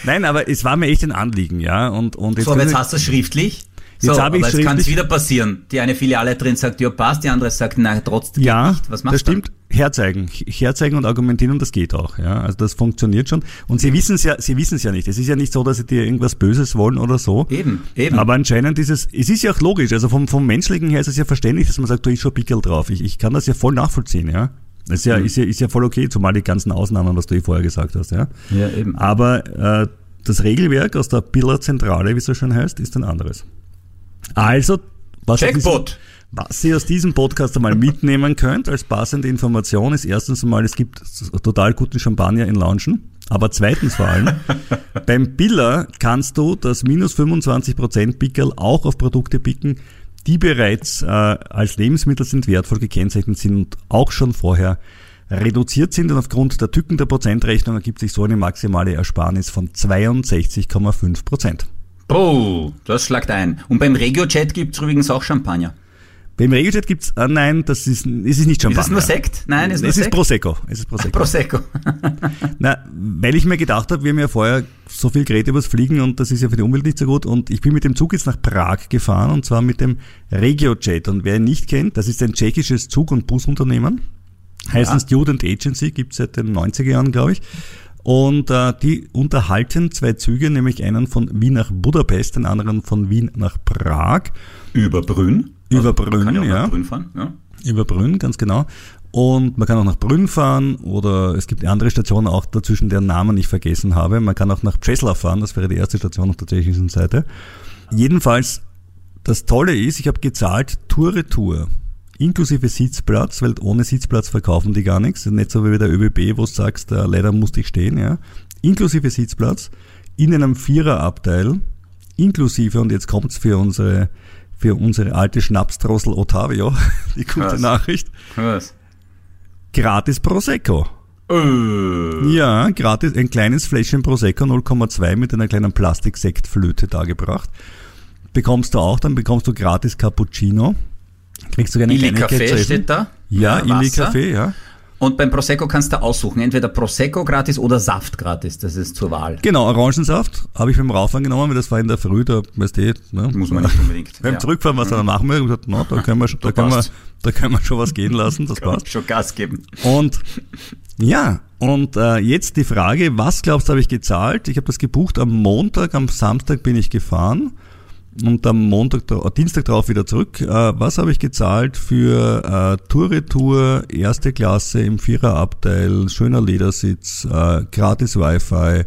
Nein, aber es war mir echt ein Anliegen, ja. Und, und jetzt so, aber jetzt hast du es schriftlich. Jetzt so, habe ich aber kann es wieder passieren. Die eine Filiale drin sagt, ja passt, die andere sagt, nein, trotzdem ja, nicht. Was machst das stimmt. Herzeigen, herzeigen und argumentieren und das geht auch. Ja, also das funktioniert schon. Und sie wissen es ja, sie wissen es ja nicht. Es ist ja nicht so, dass sie dir irgendwas Böses wollen oder so. Eben, eben. Aber anscheinend ist es, es ist ja auch logisch. Also vom, vom menschlichen her ist es ja verständlich, dass man sagt, du ist schon Pickel drauf. Ich, ich kann das ja voll nachvollziehen. Ja. Das ist ja, mhm. ist ja, ist ja voll okay, zumal die ganzen Ausnahmen, was du eh vorher gesagt hast. Ja. Ja, eben. Aber äh, das Regelwerk aus der Biller-Zentrale, wie es so schön heißt, ist ein anderes. Also, was, Jackpot. was ihr aus diesem Podcast einmal mitnehmen könnt als passende Information ist erstens einmal, es gibt total guten Champagner in Launchen. Aber zweitens vor allem, beim Biller kannst du das minus 25% Pickel auch auf Produkte picken, die bereits äh, als Lebensmittel sind, wertvoll gekennzeichnet sind und auch schon vorher reduziert sind. Und aufgrund der Tücken der Prozentrechnung ergibt sich so eine maximale Ersparnis von 62,5 Oh, das schlagt ein. Und beim Regio-Chat gibt es übrigens auch Champagner. Beim Regiojet gibt's, ah, nein, das ist, es ist nicht Champagner. Ist es nur Sekt? Nein, es ist nur es Sekt. ist Prosecco. Es ist Prosecco. Prosecco. Na, weil ich mir gedacht habe, wir haben ja vorher so viel geredet über das Fliegen und das ist ja für die Umwelt nicht so gut und ich bin mit dem Zug jetzt nach Prag gefahren und zwar mit dem Regiojet und wer ihn nicht kennt, das ist ein tschechisches Zug- und Busunternehmen. Heißt ja. Student Agency, gibt's seit den 90er Jahren, glaube ich. Und äh, die unterhalten zwei Züge, nämlich einen von Wien nach Budapest, den anderen von Wien nach Prag. Über Brünn? Über also, Brünn, ja. Nach Brünn fahren, ja. Über Brünn, ganz genau. Und man kann auch nach Brünn fahren oder es gibt andere Stationen auch dazwischen, deren Namen ich vergessen habe. Man kann auch nach Breslau fahren, das wäre die erste Station auf der tschechischen Seite. Jedenfalls, das Tolle ist, ich habe gezahlt Tour-Retour. Inklusive Sitzplatz, weil ohne Sitzplatz verkaufen die gar nichts. Nicht so wie bei der ÖBB, wo du sagst, äh, leider musste ich stehen, ja. Inklusive Sitzplatz, in einem Viererabteil, inklusive, und jetzt kommt's für unsere für unsere alte Schnapsdrossel Ottavio, die gute Was? Nachricht. Was? Gratis Prosecco. Äh. Ja, gratis, ein kleines Fläschchen Prosecco 0,2 mit einer kleinen Plastiksektflöte dargebracht. Bekommst du auch, dann bekommst du gratis Cappuccino. Kriegst du eine Illy Kaffee steht da? Ja, ja Illy Kaffee, ja. Und beim Prosecco kannst du aussuchen, entweder Prosecco gratis oder Saft gratis, das ist zur Wahl. Genau, Orangensaft habe ich beim Rauffahren genommen, weil das war in der Früh, da weißt du, ne? Muss man nicht unbedingt. beim ja. Zurückfahren, was dann machen wir, gesagt, no, da können wir, da können wir, da können wir schon was gehen lassen, das passt. Schon Gas geben. Und ja, und äh, jetzt die Frage, was glaubst du, habe ich gezahlt? Ich habe das gebucht am Montag, am Samstag bin ich gefahren und am Montag, äh, Dienstag drauf wieder zurück. Äh, was habe ich gezahlt für äh, Tour-Retour, erste Klasse im Viererabteil, schöner Ledersitz, äh, gratis Wi-Fi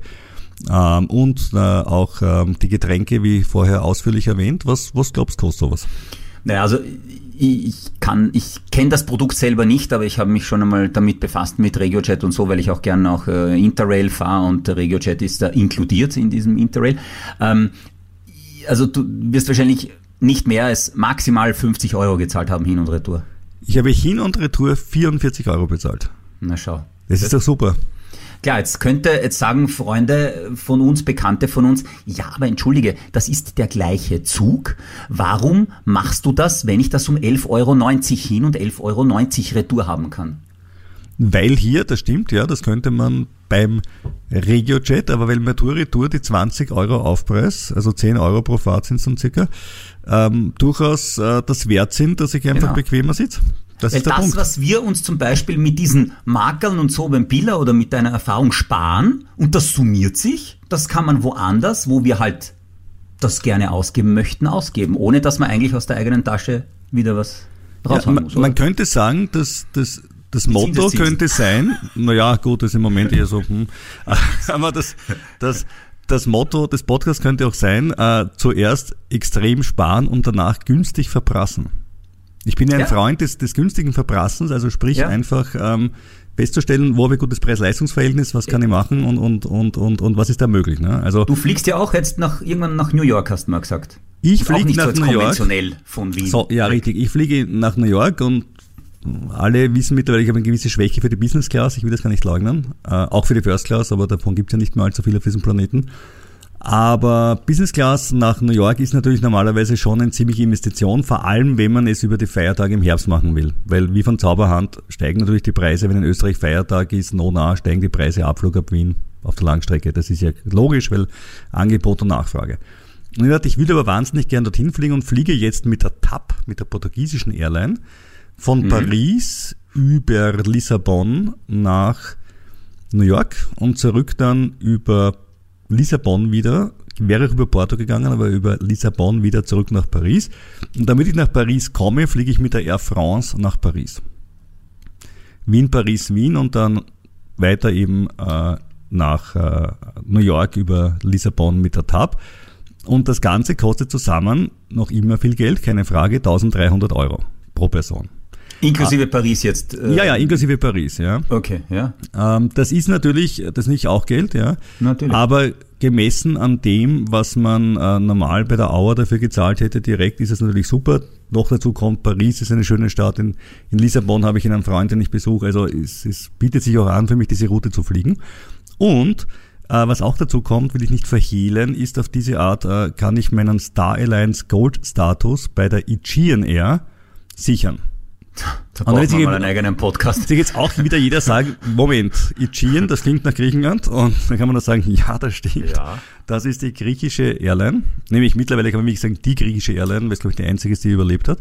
ähm, und äh, auch ähm, die Getränke, wie vorher ausführlich erwähnt. Was, was glaubst du, kostet sowas? Naja, also ich kann, ich kenne das Produkt selber nicht, aber ich habe mich schon einmal damit befasst mit RegioJet und so, weil ich auch gerne auch äh, Interrail fahre und der RegioJet ist da inkludiert in diesem Interrail. Ähm, also du wirst wahrscheinlich nicht mehr als maximal 50 Euro gezahlt haben, Hin- und Retour. Ich habe Hin- und Retour 44 Euro bezahlt. Na schau. Das, das ist doch super. Klar, jetzt könnte jetzt sagen Freunde von uns, Bekannte von uns, ja, aber entschuldige, das ist der gleiche Zug. Warum machst du das, wenn ich das um 11,90 Euro hin und 11,90 Euro Retour haben kann? Weil hier, das stimmt, ja, das könnte man beim RegioJet, aber weil Mertur Retour die 20 Euro Aufpreis, also 10 Euro pro Fahrt sind es dann circa, ähm, durchaus äh, das wert sind, dass ich einfach genau. bequemer sitze. Das Weil das, Punkt. was wir uns zum Beispiel mit diesen Makeln und so beim Biller oder mit deiner Erfahrung sparen und das summiert sich, das kann man woanders, wo wir halt das gerne ausgeben möchten, ausgeben, ohne dass man eigentlich aus der eigenen Tasche wieder was raushauen ja, muss. Man könnte sagen, dass das das Motto könnte sein, naja, gut, das ist im Moment eher so, hm, aber das, das, das Motto des Podcasts könnte auch sein, äh, zuerst extrem sparen und danach günstig verprassen. Ich bin ja ein ja. Freund des, des günstigen Verprassens, also sprich ja. einfach ähm, festzustellen, wo habe ich gutes Preis-Leistungs-Verhältnis, was kann ich machen und, und, und, und, und was ist da möglich. Ne? Also, du fliegst ja auch jetzt nach, irgendwann nach New York, hast du mal gesagt. Ich fliege nach so New York. konventionell von Wien. So, ja, richtig. Ich fliege nach New York und alle wissen mittlerweile, ich habe eine gewisse Schwäche für die Business Class, ich will das gar nicht leugnen. Äh, auch für die First Class, aber davon gibt es ja nicht mehr allzu viel auf diesem Planeten. Aber Business Class nach New York ist natürlich normalerweise schon eine ziemliche Investition, vor allem wenn man es über die Feiertage im Herbst machen will. Weil wie von Zauberhand steigen natürlich die Preise, wenn in Österreich Feiertag ist, no nah, steigen die Preise Abflug ab Wien auf der Langstrecke. Das ist ja logisch, weil Angebot und Nachfrage. Und ich dachte, ich will aber wahnsinnig gern dorthin fliegen und fliege jetzt mit der TAP, mit der portugiesischen Airline, von mhm. Paris über Lissabon nach New York und zurück dann über Lissabon wieder, wäre ich über Porto gegangen, aber über Lissabon wieder zurück nach Paris. Und damit ich nach Paris komme, fliege ich mit der Air France nach Paris. Wien, Paris, Wien und dann weiter eben äh, nach äh, New York über Lissabon mit der TAP. Und das Ganze kostet zusammen noch immer viel Geld, keine Frage, 1300 Euro pro Person. Inklusive. Paris jetzt. Äh, ja, ja, inklusive Paris, ja. Okay, ja. Ähm, das ist natürlich, das ist nicht auch Geld, ja. Natürlich. Aber gemessen an dem, was man äh, normal bei der Auer dafür gezahlt hätte, direkt ist es natürlich super. Noch dazu kommt, Paris ist eine schöne Stadt. In, in Lissabon habe ich einen Freund, den ich besuche. Also es, es bietet sich auch an, für mich diese Route zu fliegen. Und äh, was auch dazu kommt, will ich nicht verhehlen, ist auf diese Art, äh, kann ich meinen Star Alliance Gold Status bei der Aegean Air sichern. Da braucht man mal einen eigenen Podcast. Sich jetzt auch wieder jeder sagen, Moment, Aegean, das klingt nach Griechenland. Und dann kann man nur sagen, ja, das stimmt. Ja. Das ist die griechische Airline. Nämlich mittlerweile kann man wirklich sagen, die griechische Airline, weil es, glaube ich, die einzige ist, die überlebt hat.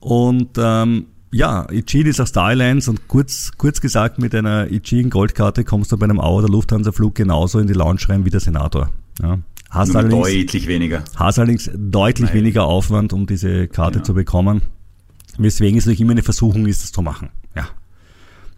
Und ähm, ja, Aegean ist auch Star Alliance und kurz, kurz gesagt, mit einer Aegean Goldkarte kommst du bei einem Auer der Lufthansa-Flug genauso in die Lounge rein wie der Senator. Ja. Hast allerdings, deutlich weniger. Hast allerdings deutlich Nein. weniger Aufwand, um diese Karte ja. zu bekommen. Weswegen es natürlich immer eine Versuchung ist, das zu machen. Ja.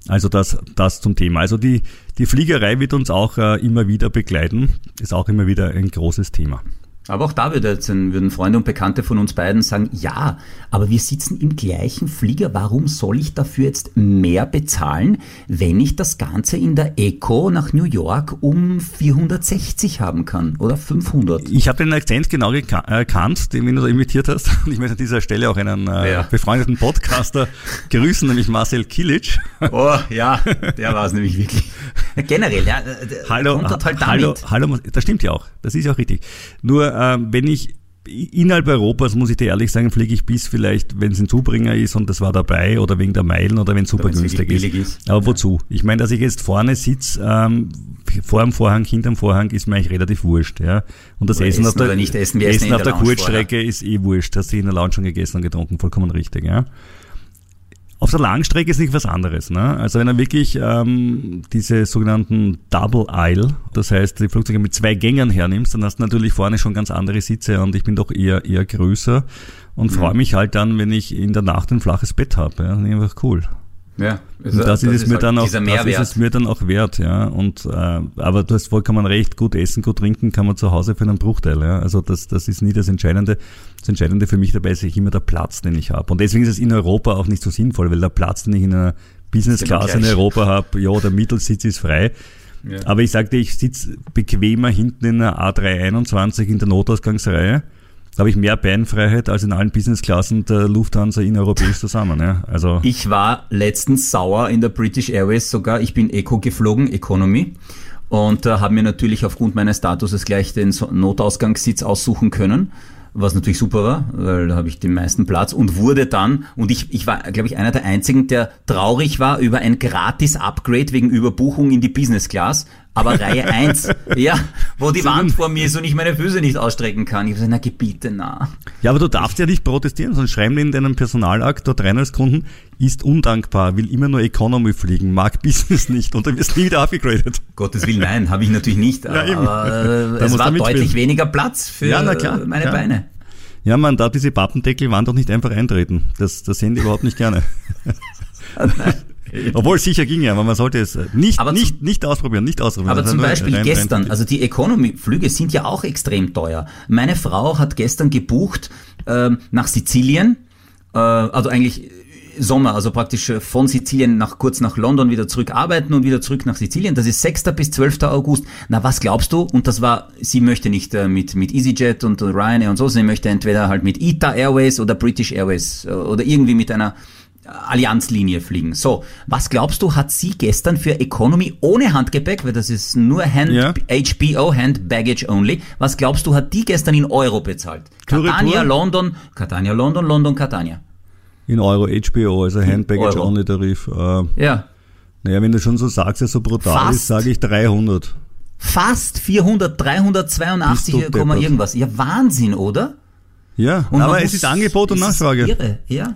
Also das, das zum Thema. Also die, die Fliegerei wird uns auch äh, immer wieder begleiten. Ist auch immer wieder ein großes Thema. Aber auch da würden Freunde und Bekannte von uns beiden sagen, ja, aber wir sitzen im gleichen Flieger, warum soll ich dafür jetzt mehr bezahlen, wenn ich das Ganze in der Eco nach New York um 460 haben kann oder 500? Ich habe den Akzent genau erkannt, den du imitiert hast. Und ich möchte an dieser Stelle auch einen äh, ja. befreundeten Podcaster grüßen, nämlich Marcel Kilic. Oh ja, der war es nämlich wirklich. Generell, ja. Hallo, halt hallo, hallo, das stimmt ja auch. Das ist ja auch richtig. Nur äh, wenn ich innerhalb Europas, muss ich dir ehrlich sagen, fliege ich bis vielleicht, wenn es ein Zubringer ist und das war dabei oder wegen der Meilen oder wenn es super günstig ist. ist. Aber wozu? Ich meine, dass ich jetzt vorne sitze, ähm, vor dem Vorhang, hinterm Vorhang, ist mir eigentlich relativ wurscht. Ja? Und das Essen, Essen, auf der, nicht essen, essen, essen auf der, der Kurzstrecke ist eh wurscht. Hast du in der Lounge schon gegessen und getrunken, vollkommen richtig. Ja? Auf der Langstrecke ist nicht was anderes. Ne? Also wenn er wirklich ähm, diese sogenannten Double Aisle, das heißt die Flugzeuge mit zwei Gängern hernimmst, dann hast du natürlich vorne schon ganz andere Sitze und ich bin doch eher eher größer und mhm. freue mich halt dann, wenn ich in der Nacht ein flaches Bett habe. Ja? Einfach cool. Ja, ist, das, das, ist, es mir halt dann auch, das ist es mir dann auch wert, ja. Und äh, aber du hast vollkommen recht, gut essen, gut trinken kann man zu Hause für einen Bruchteil, ja. Also das, das ist nie das Entscheidende. Das Entscheidende für mich dabei ist immer der Platz, den ich habe. Und deswegen ist es in Europa auch nicht so sinnvoll, weil der Platz, den ich in einer Business Class in Europa habe, ja, der Mittelsitz ist frei. Ja. Aber ich sagte, ich sitze bequemer hinten in einer A321 in der Notausgangsreihe da habe ich mehr Beinfreiheit als in allen Businessklassen der Lufthansa in europäisch zusammen. Ja. Also ich war letztens sauer in der British Airways sogar. Ich bin Eco geflogen, Economy. Und äh, habe mir natürlich aufgrund meines Statuses gleich den Notausgangssitz aussuchen können was natürlich super war, weil da habe ich den meisten Platz und wurde dann, und ich, ich war, glaube ich, einer der einzigen, der traurig war über ein gratis Upgrade wegen Überbuchung in die Business Class, aber Reihe 1, ja, wo die Wand vor mir ist und ich meine Füße nicht ausstrecken kann. Ich habe gesagt, na gebiete, na. Ja, aber du darfst ja nicht protestieren, sondern schreiben in deinem Personalakt dort rein als Kunden, ist undankbar, will immer nur Economy fliegen, mag Business nicht und dann wirst du nie wieder upgraded. Gottes Willen, nein, habe ich natürlich nicht. Ja, aber äh, es war deutlich weniger Platz für ja, meine klar. Beine. Ja, man darf diese Pappendeckelwand doch nicht einfach eintreten. Das, das sehen die überhaupt nicht gerne. nein. Obwohl es sicher ging ja, aber man sollte es nicht, aber nicht, zum, nicht ausprobieren, nicht ausprobieren. Aber zum Beispiel rein, gestern, rein, also die Economy-Flüge sind ja auch extrem teuer. Meine Frau hat gestern gebucht äh, nach Sizilien, äh, also eigentlich Sommer, also praktisch äh, von Sizilien nach kurz nach London wieder zurück arbeiten und wieder zurück nach Sizilien. Das ist 6. bis 12. August. Na, was glaubst du? Und das war, sie möchte nicht äh, mit, mit EasyJet und Ryanair und so, sie möchte entweder halt mit ITA Airways oder British Airways äh, oder irgendwie mit einer Allianzlinie fliegen. So, was glaubst du, hat sie gestern für Economy ohne Handgepäck, weil das ist nur Hand, ja. HBO, Hand Baggage Only, was glaubst du, hat die gestern in Euro bezahlt? Catania, London, Catania, London, London, Catania. In Euro HBO, also Hand Baggage Euro. Only Tarif. Äh, ja. Naja, wenn du schon so sagst, ja so brutal Fast. ist, sage ich 300. Fast 400, 382, irgendwas. Ja, Wahnsinn, oder? Ja, und aber es ist Angebot und Nachfrage. Irre, ja.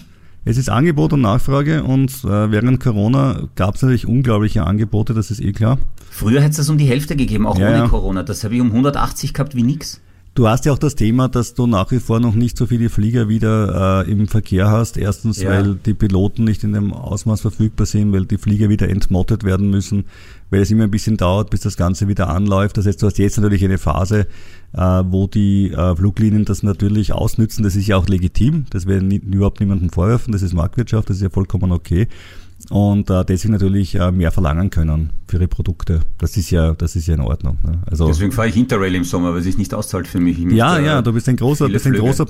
Es ist Angebot und Nachfrage und äh, während Corona gab es natürlich unglaubliche Angebote, das ist eh klar. Früher hätte es das um die Hälfte gegeben, auch ja, ohne ja. Corona. Das habe ich um 180 gehabt wie nix. Du hast ja auch das Thema, dass du nach wie vor noch nicht so viele Flieger wieder äh, im Verkehr hast. Erstens, ja. weil die Piloten nicht in dem Ausmaß verfügbar sind, weil die Flieger wieder entmottet werden müssen, weil es immer ein bisschen dauert, bis das Ganze wieder anläuft. Das heißt, du hast jetzt natürlich eine Phase, äh, wo die äh, Fluglinien das natürlich ausnützen. Das ist ja auch legitim. Das werden überhaupt niemandem vorwerfen. Das ist Marktwirtschaft. Das ist ja vollkommen okay und äh, deswegen natürlich äh, mehr verlangen können für ihre Produkte. Das ist ja, das ist ja in Ordnung. Ne? Also deswegen fahre ich Interrail im Sommer, weil es sich nicht auszahlt für mich. ja, ja, du bist ein großer, bist ein großer.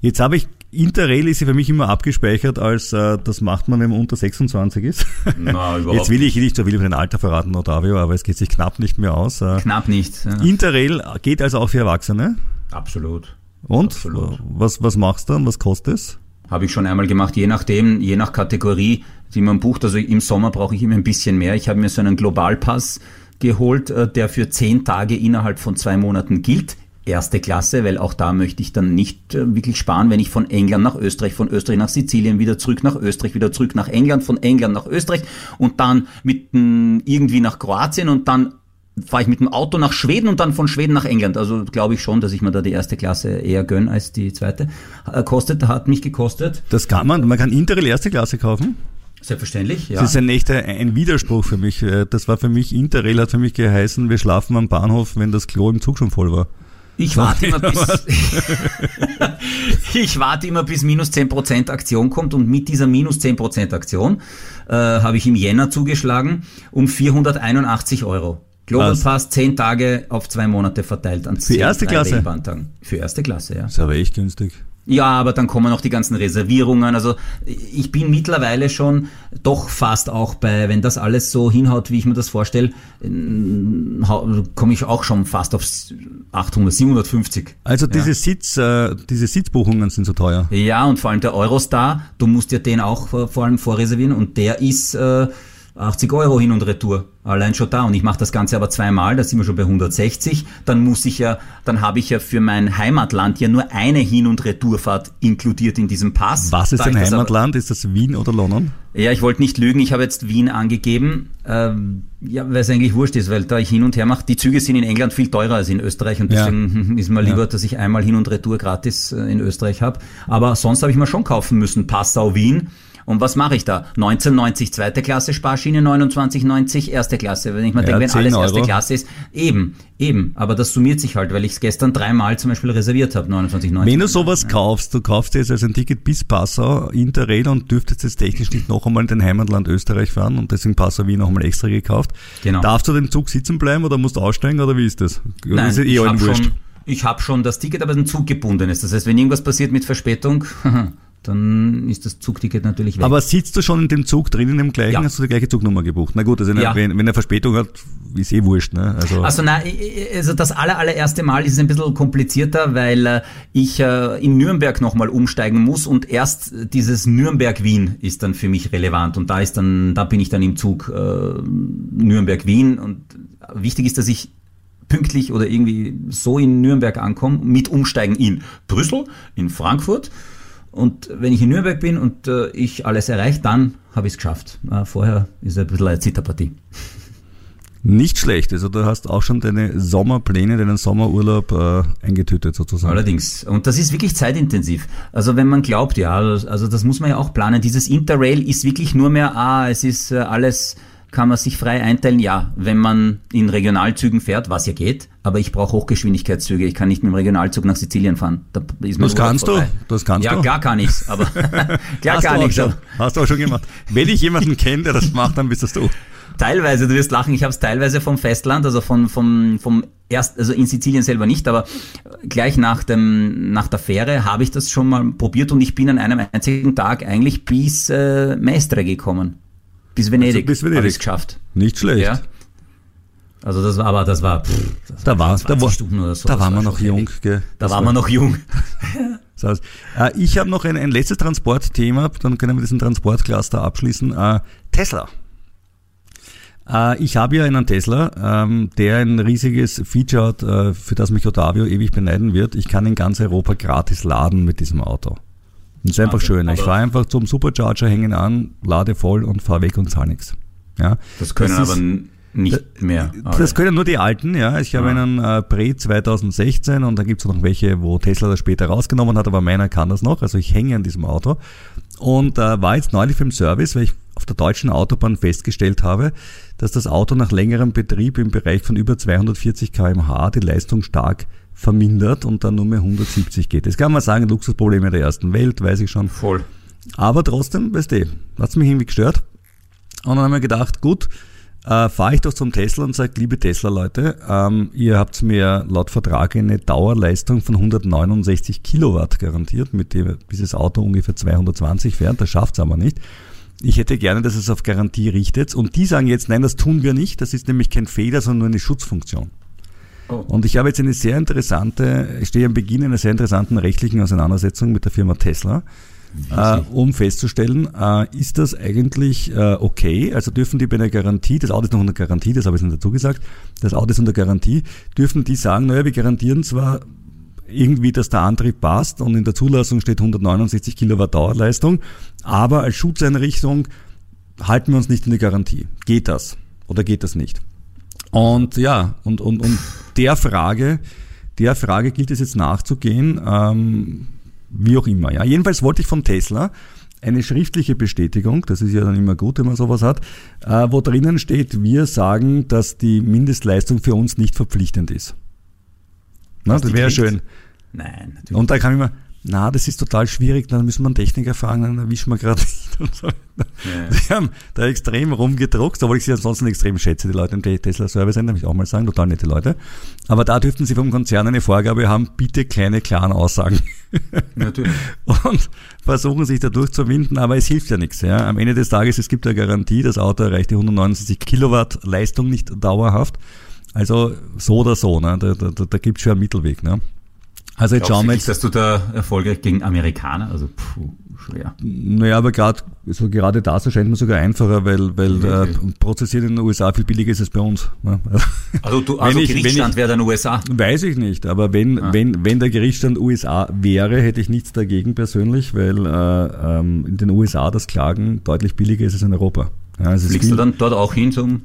Jetzt habe ich Interrail ist ja für mich immer abgespeichert als äh, das macht man, wenn man unter 26 ist. Na, überhaupt Jetzt will ich nicht so viel über den Alter verraten, Otavio, aber es geht sich knapp nicht mehr aus. Äh, knapp nicht. Ja. Interrail geht also auch für Erwachsene. Absolut. Und Absolut. was was machst du? Was kostet es? Habe ich schon einmal gemacht, je nachdem, je nach Kategorie, die man bucht. Also im Sommer brauche ich immer ein bisschen mehr. Ich habe mir so einen Globalpass geholt, äh, der für zehn Tage innerhalb von zwei Monaten gilt. Erste Klasse, weil auch da möchte ich dann nicht äh, wirklich sparen, wenn ich von England nach Österreich, von Österreich nach Sizilien, wieder zurück nach Österreich, wieder zurück nach England, von England nach Österreich und dann mit irgendwie nach Kroatien und dann fahre ich mit dem Auto nach Schweden und dann von Schweden nach England. Also glaube ich schon, dass ich mir da die erste Klasse eher gönn als die zweite. Äh, kostet, hat mich gekostet. Das kann man, man kann Interrail erste Klasse kaufen. Selbstverständlich, ja. Das ist ein echter ein Widerspruch für mich. Äh, das war für mich, Interrail hat für mich geheißen, wir schlafen am Bahnhof, wenn das Klo im Zug schon voll war. Ich warte immer bis, ich warte immer bis minus 10% Aktion kommt und mit dieser minus 10% Aktion äh, habe ich im Jänner zugeschlagen um 481 Euro. Global Was? Pass 10 Tage auf zwei Monate verteilt an Für erste Klasse? Für erste Klasse, ja. Das ist aber echt günstig. Ja, aber dann kommen noch die ganzen Reservierungen. Also ich bin mittlerweile schon doch fast auch bei, wenn das alles so hinhaut, wie ich mir das vorstelle, komme ich auch schon fast auf 800, 750. Also diese ja. Sitz, äh, diese Sitzbuchungen sind so teuer. Ja, und vor allem der Eurostar, du musst ja den auch vor allem vorreservieren und der ist äh, 80 Euro hin und retour. Allein schon da. Und ich mache das Ganze aber zweimal, da sind wir schon bei 160. Dann muss ich ja, dann habe ich ja für mein Heimatland ja nur eine Hin- und Retourfahrt inkludiert in diesem Pass. Was ist dein Heimatland? Aber, ist das Wien oder London? Ja, ich wollte nicht lügen, ich habe jetzt Wien angegeben. Ähm, ja, weil es eigentlich wurscht ist, weil da ich hin und her mache, die Züge sind in England viel teurer als in Österreich und deswegen ja. ist mir lieber, ja. dass ich einmal Hin und Retour gratis äh, in Österreich habe. Aber sonst habe ich mir schon kaufen müssen. Passau, Wien und was mache ich da? 1990 zweite Klasse Sparschiene, 29,90 erste Klasse. Wenn ich mir ja, denke, wenn alles Euro. erste Klasse ist, eben, eben. Aber das summiert sich halt, weil ich es gestern dreimal zum Beispiel reserviert habe, 29,90. Wenn du sowas ja. kaufst, du kaufst jetzt also ein Ticket bis Passau, Interrail und dürftest jetzt technisch nicht noch einmal in dein Heimatland Österreich fahren und deswegen Passau Wien noch einmal extra gekauft. Genau. Darfst du den Zug sitzen bleiben oder musst du aussteigen oder wie ist das? Nein, ist eh ich habe schon, ich hab schon das Ticket, aber ein Zug gebunden ist. Das heißt, wenn irgendwas passiert mit Verspätung, dann ist das Zugticket natürlich weg. Aber sitzt du schon in dem Zug drin, in dem gleichen, ja. hast du die gleiche Zugnummer gebucht? Na gut, also ja. wenn, wenn er Verspätung hat, ist eh wurscht. Ne? Also, also nein, also das aller, allererste Mal ist es ein bisschen komplizierter, weil äh, ich äh, in Nürnberg nochmal umsteigen muss und erst dieses Nürnberg-Wien ist dann für mich relevant und da ist dann, da bin ich dann im Zug äh, Nürnberg-Wien und wichtig ist, dass ich pünktlich oder irgendwie so in Nürnberg ankomme, mit Umsteigen in Brüssel, in Frankfurt und wenn ich in Nürnberg bin und äh, ich alles erreicht, dann habe ich es geschafft. Äh, vorher ist es ein bisschen eine Zitterpartie. Nicht schlecht. Also du hast auch schon deine Sommerpläne, deinen Sommerurlaub äh, eingetütet sozusagen. Allerdings. Und das ist wirklich zeitintensiv. Also wenn man glaubt, ja, also das muss man ja auch planen. Dieses Interrail ist wirklich nur mehr, ah, es ist äh, alles kann man sich frei einteilen? Ja, wenn man in Regionalzügen fährt, was ja geht, aber ich brauche Hochgeschwindigkeitszüge. Ich kann nicht mit dem Regionalzug nach Sizilien fahren. Da das kannst vorbei. du, das kannst ja, du. Ja, klar kann ich's, aber klar hast kann ich's. Schon, hast du auch schon gemacht. Wenn ich jemanden kenne, der das macht, dann bist das du. Teilweise, du wirst lachen, ich habe es teilweise vom Festland, also von, vom, vom erst, also in Sizilien selber nicht, aber gleich nach dem, nach der Fähre habe ich das schon mal probiert und ich bin an einem einzigen Tag eigentlich bis äh, Mestre gekommen. Bis Venedig, also bis Venedig. ich geschafft. Nicht schlecht. Ja. Also das war aber das war pff, das da war da war, so, da waren wir noch jung, gell? Da waren wir noch jung. das heißt, äh, ich habe noch ein, ein letztes Transportthema, dann können wir diesen Transportcluster abschließen. Äh, Tesla. Äh, ich habe ja einen Tesla, ähm, der ein riesiges Feature hat, äh, für das mich Ottavio ewig beneiden wird. Ich kann in ganz Europa gratis laden mit diesem Auto. Das ist einfach okay, schön. Ich fahre einfach zum Supercharger, hänge an, lade voll und fahre weg und zahle nichts. Ja, das können das aber nicht mehr. Das okay. können nur die alten, ja. Ich habe ah. einen äh, Pre 2016 und da gibt es noch welche, wo Tesla das später rausgenommen hat, aber meiner kann das noch. Also ich hänge an diesem Auto. Und äh, war jetzt neulich im Service, weil ich auf der deutschen Autobahn festgestellt habe, dass das Auto nach längerem Betrieb im Bereich von über 240 kmh die Leistung stark vermindert und dann nur mehr 170 geht. Das kann man sagen, Luxusprobleme der ersten Welt, weiß ich schon. Voll. Aber trotzdem, weißt du, hat's mich irgendwie gestört. Und dann haben wir gedacht, gut, äh, fahre ich doch zum Tesla und sage, liebe Tesla-Leute, ähm, ihr habt mir laut Vertrag eine Dauerleistung von 169 Kilowatt garantiert, mit dem dieses Auto ungefähr 220 fährt, das schafft's aber nicht. Ich hätte gerne, dass es auf Garantie richtet. Und die sagen jetzt, nein, das tun wir nicht. Das ist nämlich kein Fehler, sondern nur eine Schutzfunktion. Oh. Und ich habe jetzt eine sehr interessante, ich stehe am Beginn einer sehr interessanten rechtlichen Auseinandersetzung mit der Firma Tesla. äh, um festzustellen, äh, ist das eigentlich äh, okay? Also dürfen die bei einer Garantie, das Auto ist noch unter Garantie, das habe ich nicht dazu gesagt, das Auto ist unter Garantie, dürfen die sagen, naja, wir garantieren zwar irgendwie, dass der Antrieb passt und in der Zulassung steht 169 Kilowatt Dauerleistung, aber als Schutzeinrichtung halten wir uns nicht in die Garantie. Geht das oder geht das nicht? Und ja, und, und, und der Frage, der Frage gilt es jetzt nachzugehen, ähm, wie auch immer. Ja. Jedenfalls wollte ich von Tesla eine schriftliche Bestätigung, das ist ja dann immer gut, wenn man sowas hat, äh, wo drinnen steht, wir sagen, dass die Mindestleistung für uns nicht verpflichtend ist. Na, das wäre schön. Nein, natürlich. Und da kann ich mir, na, das ist total schwierig, dann müssen wir einen Techniker fragen, dann erwischen wir gerade nicht und so. Ja. Die haben da extrem rumgedruckt, obwohl ich sie ansonsten extrem schätze, die Leute im Tesla-Service sind, darf ich auch mal sagen, total nette Leute. Aber da dürften sie vom Konzern eine Vorgabe haben, bitte kleine, klaren Aussagen. Natürlich. Und versuchen sich da durchzuwinden, aber es hilft ja nichts. Ja. Am Ende des Tages, es gibt ja Garantie, das Auto erreicht die 169 Kilowatt Leistung nicht dauerhaft. Also so oder so, ne? da, da, da, da gibt es schon einen Mittelweg. Ne? Also jetzt schauen wir jetzt. dass du da erfolgreich gegen Amerikaner? Also puh, schwer. Naja, aber gerade so gerade das erscheint mir sogar einfacher, weil weil okay. äh, prozessiert in den USA viel billiger ist als bei uns. Also du also wenn Gerichtsstand wäre dann USA? Weiß ich nicht, aber wenn ah. wenn wenn der Gerichtsstand USA wäre, hätte ich nichts dagegen persönlich, weil äh, ähm, in den USA das Klagen deutlich billiger ist als in Europa. Ja, Fliegst du dann dort auch hin zum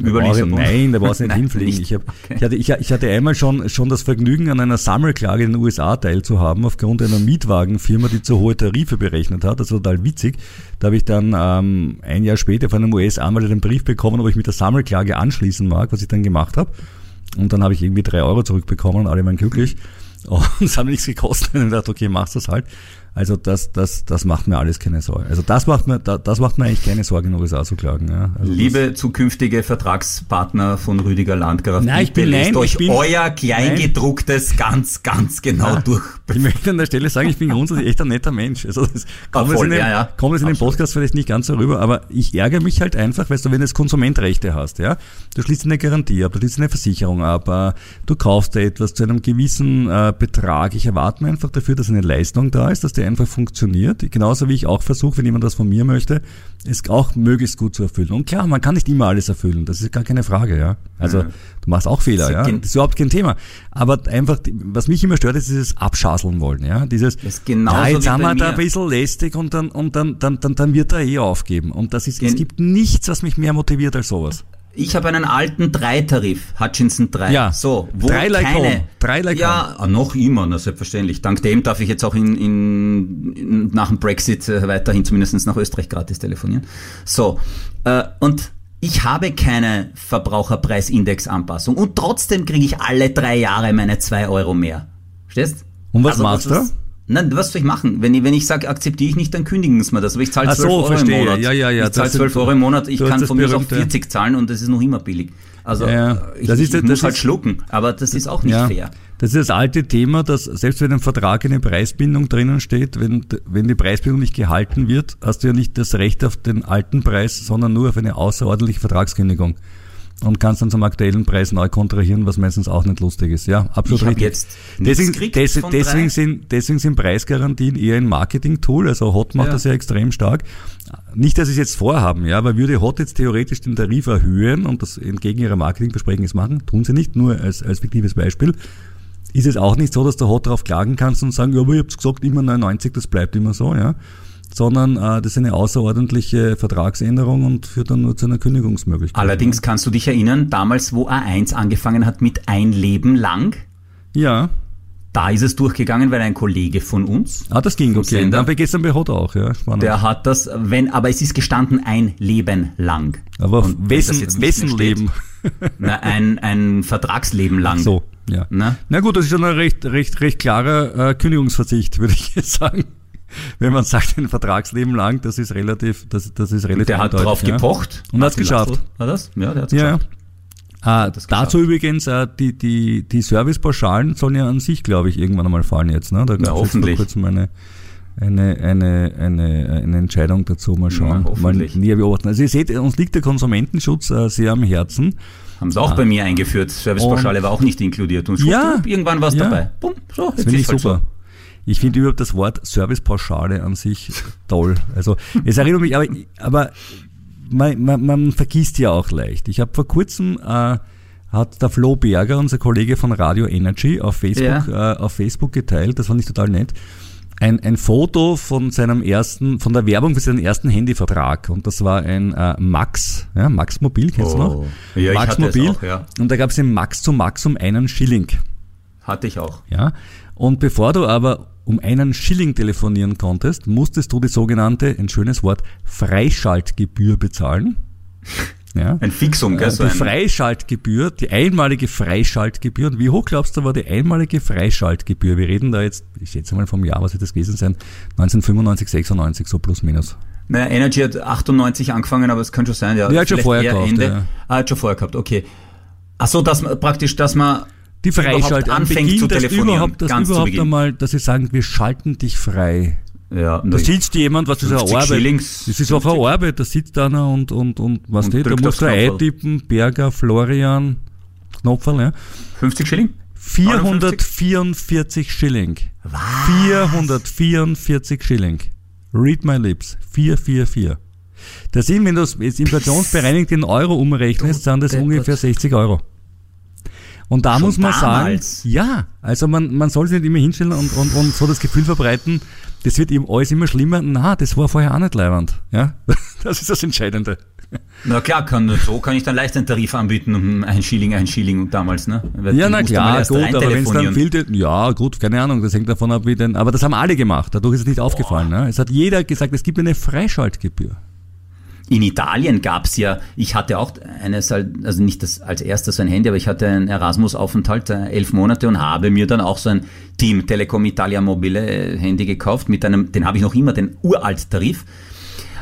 Überlesung. Nein, da war es nicht hinfliegen. Ich, hab, okay. ich, hatte, ich, ich, hatte einmal schon, schon das Vergnügen, an einer Sammelklage in den USA teilzuhaben, aufgrund einer Mietwagenfirma, die zu hohe Tarife berechnet hat. Das war total witzig. Da habe ich dann ähm, ein Jahr später von einem US-Anwalt den Brief bekommen, ob ich mit der Sammelklage anschließen mag, was ich dann gemacht habe. Und dann habe ich irgendwie drei Euro zurückbekommen und alle waren glücklich. Und es hat mir nichts gekostet. Und ich dachte, okay, machst das halt. Also das, das, das macht mir alles keine Sorge. Also das macht mir, das macht mir eigentlich keine Sorge, in den USA zu klagen. Ja. Also Liebe zukünftige Vertragspartner von Rüdiger Landgraf, nein, ich bin, nein, euch ich bin, euer Kleingedrucktes nein. ganz, ganz genau ja. durch. Ich möchte an der Stelle sagen, ich bin grundsätzlich echt ein netter Mensch. Also das kommt es in, den, ja, ja. kommt in den Podcast vielleicht nicht ganz so rüber, aber ich ärgere mich halt einfach, weißt du, wenn du jetzt Konsumentrechte hast, ja, du schließt eine Garantie ab, du schließt eine Versicherung ab, äh, du kaufst dir etwas zu einem gewissen äh, Betrag. Ich erwarte mir einfach dafür, dass eine Leistung da ist, dass die einfach funktioniert. Genauso wie ich auch versuche, wenn jemand das von mir möchte, es auch möglichst gut zu erfüllen. Und klar, man kann nicht immer alles erfüllen, das ist gar keine Frage, ja. Also mhm. du machst auch Fehler, ja. Das ist überhaupt kein Thema. Aber einfach, was mich immer stört, ist dieses Abschaseln wollen, ja. Dieses, das ja, jetzt haben wir da ein bisschen lästig und dann, und dann, dann, dann, dann wird er eh aufgeben. Und das ist, Gen es gibt nichts, was mich mehr motiviert als sowas. Ich habe einen alten Dreitarif, Hutchinson 3. Ja, so, wo drei like keine, home. Drei like ja, home. noch immer, na, selbstverständlich. Dank dem darf ich jetzt auch in, in, in nach dem Brexit äh, weiterhin zumindest nach Österreich gratis telefonieren. So, äh, und ich habe keine Verbraucherpreisindexanpassung und trotzdem kriege ich alle drei Jahre meine zwei Euro mehr. Verstehst? Und was also, machst du? Nein, was soll ich machen? Wenn ich, wenn ich sage, akzeptiere ich nicht, dann kündigen sie mir das. Aber ich zahle 12 so, Euro verstehe. im Monat. Ja, ja, ja. Ich zahle 12 Euro im Monat. Ich kann von mir auch 40 zahlen und das ist noch immer billig. Also ja, ich, das ist, ich das muss halt schlucken, aber das ist auch nicht ja, fair. Das ist das alte Thema, dass selbst wenn im Vertrag eine Preisbindung drinnen steht, wenn, wenn die Preisbindung nicht gehalten wird, hast du ja nicht das Recht auf den alten Preis, sondern nur auf eine außerordentliche Vertragskündigung und kannst dann zum aktuellen Preis neu kontrahieren, was meistens auch nicht lustig ist. Ja, absolut ich richtig. Jetzt deswegen, des, deswegen, sind, deswegen sind Preisgarantien eher ein Marketing-Tool. Also Hot macht ja. das ja extrem stark. Nicht, dass sie es jetzt vorhaben, ja, aber würde Hot jetzt theoretisch den Tarif erhöhen und das entgegen ihrer Marketingbesprechung machen, tun sie nicht, nur als, als fiktives Beispiel. Ist es auch nicht so, dass du Hot darauf klagen kannst und sagen, ja, aber ich hab's gesagt, immer 99, das bleibt immer so, ja sondern äh, das ist eine außerordentliche Vertragsänderung und führt dann nur zu einer Kündigungsmöglichkeit. Allerdings kannst du dich erinnern, damals, wo A1 angefangen hat mit ein Leben lang? Ja. Da ist es durchgegangen, weil ein Kollege von uns. Ah, das ging, okay. Sender, dann bei gestern bei Hot auch, ja. Spannend. Der hat das, wenn, aber es ist gestanden ein Leben lang. Aber Und wessen, wessen Leben? Na, ein, ein Vertragsleben lang. Ach so, ja. Na? Na gut, das ist schon ein recht, recht, recht klarer äh, Kündigungsverzicht, würde ich jetzt sagen wenn man sagt, ein Vertragsleben lang, das ist relativ, das, das ist relativ. Der hat drauf ja. gepocht und hat es geschafft. War das? Ja, der hat es ja. geschafft. Ah, dazu übrigens, äh, die, die, die Servicepauschalen sollen ja an sich, glaube ich, irgendwann einmal fallen jetzt. Ne? Da gab es ja, kurz mal eine, eine, eine, eine, eine Entscheidung dazu. Mal schauen. Ja, mal näher beobachten. Also ihr seht, uns liegt der Konsumentenschutz äh, sehr am Herzen. Haben sie auch ah. bei mir eingeführt. Servicepauschale war auch nicht inkludiert. Und ja, irgendwann war es ja. dabei. Bumm, so, das finde ich halt super. So. Ich finde überhaupt das Wort Servicepauschale an sich toll. Also es erinnert mich, aber, aber man, man, man vergisst ja auch leicht. Ich habe vor kurzem äh, hat der Flo Berger, unser Kollege von Radio Energy, auf Facebook, ja. äh, auf Facebook geteilt, das fand ich total nett, ein, ein Foto von seinem ersten, von der Werbung für seinen ersten Handyvertrag. Und das war ein äh, Max, ja, Max Mobil, kennst oh. du noch? Oh. Ja, Max ich Mobil. Auch, ja. Und da gab es im Max zu Max um einen Schilling. Hatte ich auch. Ja. Und bevor du aber um einen Schilling telefonieren konntest, musstest du die sogenannte, ein schönes Wort, Freischaltgebühr bezahlen. Ja. Ein Fixum, gell? So die Freischaltgebühr, die einmalige Freischaltgebühr. Und wie hoch glaubst du war die einmalige Freischaltgebühr? Wir reden da jetzt, ich schätze mal vom Jahr, was wird das gewesen sein? 1995, 96, so plus minus. Naja, Energy hat 98 angefangen, aber es könnte schon sein, ja. Ja, hat schon vorher gehabt. Ende. Ja. Ah, hat schon vorher gehabt, okay. Ach so, dass man praktisch, dass man die Freischalt anfängt Beginn, zu telefonieren. Überhaupt, dass ganz überhaupt einmal, dass sie sagen, wir schalten dich frei. Ja, da sitzt jemand, was ist eine Arbeit? Schillings, das ist auf eine Arbeit, da sitzt einer und, und, und was und steht, da musst du eintippen, Berger, Florian, Knopferl, ja. 50 Schilling? 444 Schilling. Was? 444 Schilling. Read my lips. 444. Das sind, wenn du es jetzt inflationsbereinigt in Euro umrechnest, sind das ungefähr 60 Euro. Und da Schon muss man damals. sagen, ja, also man, man soll sich nicht immer hinstellen und, und, und so das Gefühl verbreiten, das wird ihm alles immer schlimmer. Na, das war vorher auch nicht leibend. Ja? Das ist das Entscheidende. Na klar, kann, so kann ich dann leicht einen Tarif anbieten um ein Schilling, ein Schilling damals, ne? Weil ja, na klar, gut, aber wenn es dann viel, ja, gut, keine Ahnung, das hängt davon ab, wie denn, aber das haben alle gemacht, dadurch ist es nicht Boah. aufgefallen, ne? Es hat jeder gesagt, es gibt eine Freischaltgebühr. In Italien gab es ja, ich hatte auch eines, also nicht das als erstes so ein Handy, aber ich hatte einen Erasmus-Aufenthalt, äh, elf Monate und habe mir dann auch so ein Team Telecom Italia Mobile äh, Handy gekauft mit einem, den habe ich noch immer, den Uralt-Tarif.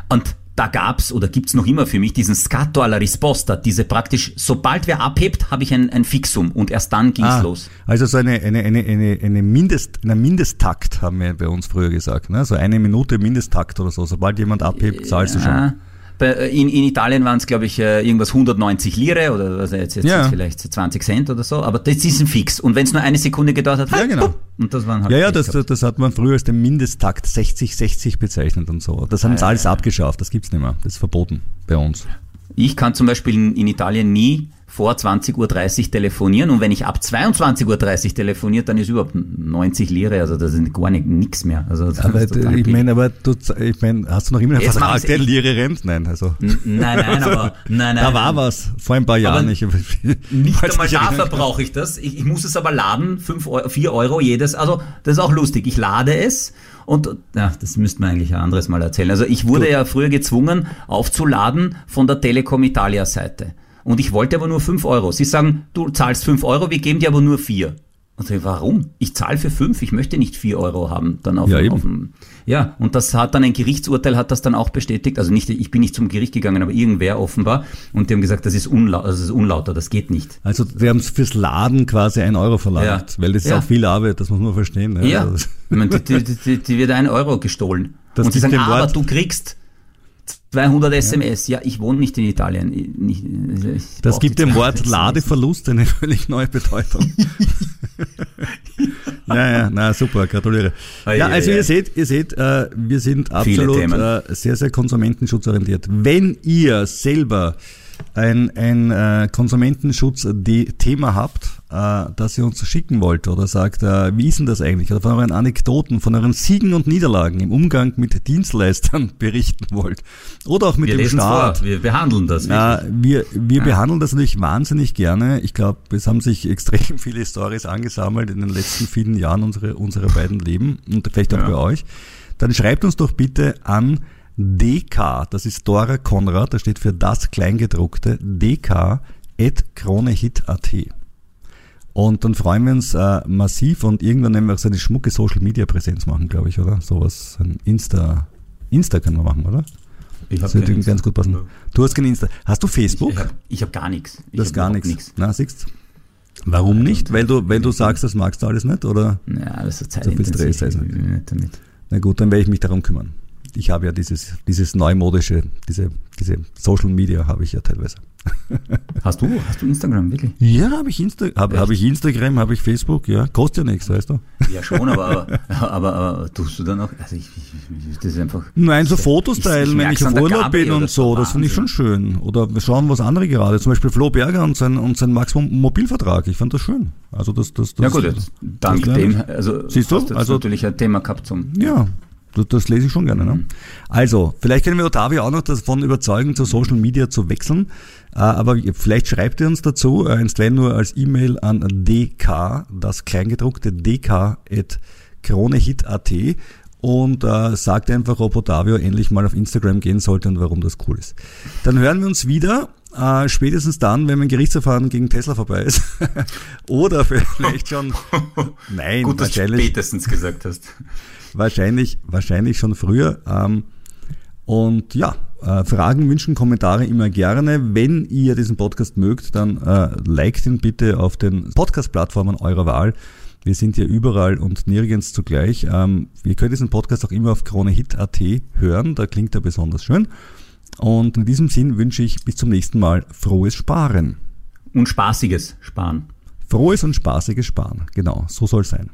Und da gab's oder gibt's noch immer für mich diesen Scatto alla Risposta, diese praktisch, sobald wer abhebt, habe ich ein, ein Fixum und erst dann ging's ah, los. Also so eine, eine, eine, eine, eine Mindest, einen Mindesttakt haben wir bei uns früher gesagt, ne? so eine Minute Mindesttakt oder so. Sobald jemand abhebt, zahlst du schon. Äh, in, in Italien waren es, glaube ich, äh, irgendwas 190 Lire oder also jetzt, jetzt ja. vielleicht 20 Cent oder so, aber das ist ein Fix. Und wenn es nur eine Sekunde gedauert hat, ja, genau. und das waren halt Ja, ja, das, das hat man früher als den Mindesttakt 60, 60 bezeichnet und so. Das haben ah, sie alles ja. abgeschafft, das gibt's nicht mehr. Das ist verboten bei uns. Ich kann zum Beispiel in, in Italien nie vor 20.30 Uhr telefonieren und wenn ich ab 22.30 Uhr telefoniere, dann ist überhaupt 90 Lire, also das ist gar nichts mehr. Also aber ich meine, aber du, ich meine, hast du noch immer einen Jetzt Vertrag, der Lire rennt? Nein, also. Nein, nein, aber, nein, nein. Da war was, vor ein paar Jahren. Ich, nicht einmal dafür brauche ich das. Ich, ich, muss es aber laden, 5 Euro, 4 Euro jedes, also das ist auch lustig. Ich lade es und ja, das müsste man eigentlich ein anderes Mal erzählen. Also ich wurde du. ja früher gezwungen, aufzuladen von der Telekom Italia Seite. Und ich wollte aber nur 5 Euro. Sie sagen, du zahlst 5 Euro, wir geben dir aber nur 4. Und ich, warum? Ich zahle für 5, ich möchte nicht 4 Euro haben. Dann auf, ja, auf dem, ja, und das hat dann ein Gerichtsurteil hat das dann auch bestätigt. Also nicht, ich bin nicht zum Gericht gegangen, aber irgendwer offenbar. Und die haben gesagt, das ist, unla das ist unlauter, das geht nicht. Also wir haben fürs Laden quasi 1 Euro verlangt, ja. weil das ist ja. auch viel Arbeit, das muss man verstehen. Ne? Ja, also, die, die, die, die, wird 1 Euro gestohlen. Das und sie sagen, aber du kriegst 200 SMS. Ja, ich wohne nicht in Italien. Ich, ich das gibt dem Wort SMS. Ladeverlust eine völlig neue Bedeutung. ja, ja, na super, gratuliere. Oh, ja, also ihr seht, ihr seht, äh, wir sind absolut äh, sehr, sehr konsumentenschutzorientiert. Wenn ihr selber ein, ein äh, Konsumentenschutz-Thema habt, äh, das ihr uns schicken wollt oder sagt, äh, wie ist denn das eigentlich? Oder von euren Anekdoten, von euren Siegen und Niederlagen im Umgang mit Dienstleistern berichten wollt. Oder auch mit wir dem Staat. Vor. Wir behandeln das. Äh, wir wir ja. behandeln das natürlich wahnsinnig gerne. Ich glaube, es haben sich extrem viele Stories angesammelt in den letzten vielen Jahren unserer, unserer beiden Leben und vielleicht auch ja. bei euch. Dann schreibt uns doch bitte an DK, das ist Dora Konrad, das steht für das Kleingedruckte, dk at kronehit.at. Und dann freuen wir uns äh, massiv und irgendwann nehmen wir auch so eine schmucke Social Media Präsenz machen, glaube ich, oder? Sowas, ein Insta, Insta können wir machen, oder? Ich das würde ganz gut passen. Du hast kein Insta. Hast du Facebook? Ich, habe hab gar nichts. Ich das gar nichts. Na, siehst Warum nicht? Weil du, weil du sagst, das magst du alles nicht, oder? Ja, das ist Zeit. So viel Stress heißt nicht. Na gut, dann werde ich mich darum kümmern. Ich habe ja dieses, dieses neumodische, diese, diese Social Media habe ich ja teilweise. Hast du, hast du Instagram, wirklich? Ja, habe ich, Insta hab, hab ich Instagram, habe ich Facebook, ja. Kostet ja nichts, weißt du? Ja, schon, aber, aber, aber, aber tust du dann auch, also ich, ich, das ist einfach. Nein, so Fotos teilen, wenn ich auf Urlaub bin und so, das finde ich schon schön. Oder wir schauen, was andere gerade, zum Beispiel Flo Berger und sein, und sein Maximum Mobilvertrag, ich fand das schön. Also das, das, das. Ja gut, jetzt, dank dem, also, siehst du, also natürlich ein Thema gehabt zum. Ja, das, lese ich schon gerne. Ne? Mhm. Also, vielleicht können wir Ottavio auch noch davon überzeugen, zu Social Media zu wechseln. Äh, aber vielleicht schreibt ihr uns dazu, äh, einstweilen nur als E-Mail an dk, das kleingedruckte dk.kronehit.at und äh, sagt einfach, ob Ottavio endlich mal auf Instagram gehen sollte und warum das cool ist. Dann hören wir uns wieder, äh, spätestens dann, wenn mein Gerichtsverfahren gegen Tesla vorbei ist. Oder vielleicht schon. Nein, Gut, dass du spätestens gesagt hast. Wahrscheinlich, wahrscheinlich schon früher. Ähm, und ja, äh, Fragen, Wünschen, Kommentare immer gerne. Wenn ihr diesen Podcast mögt, dann äh, liked ihn bitte auf den Podcast-Plattformen eurer Wahl. Wir sind ja überall und nirgends zugleich. Ähm, ihr könnt diesen Podcast auch immer auf KroneHit.at hören, da klingt er besonders schön. Und in diesem Sinn wünsche ich bis zum nächsten Mal frohes Sparen. Und spaßiges Sparen. Frohes und spaßiges Sparen, genau, so soll es sein.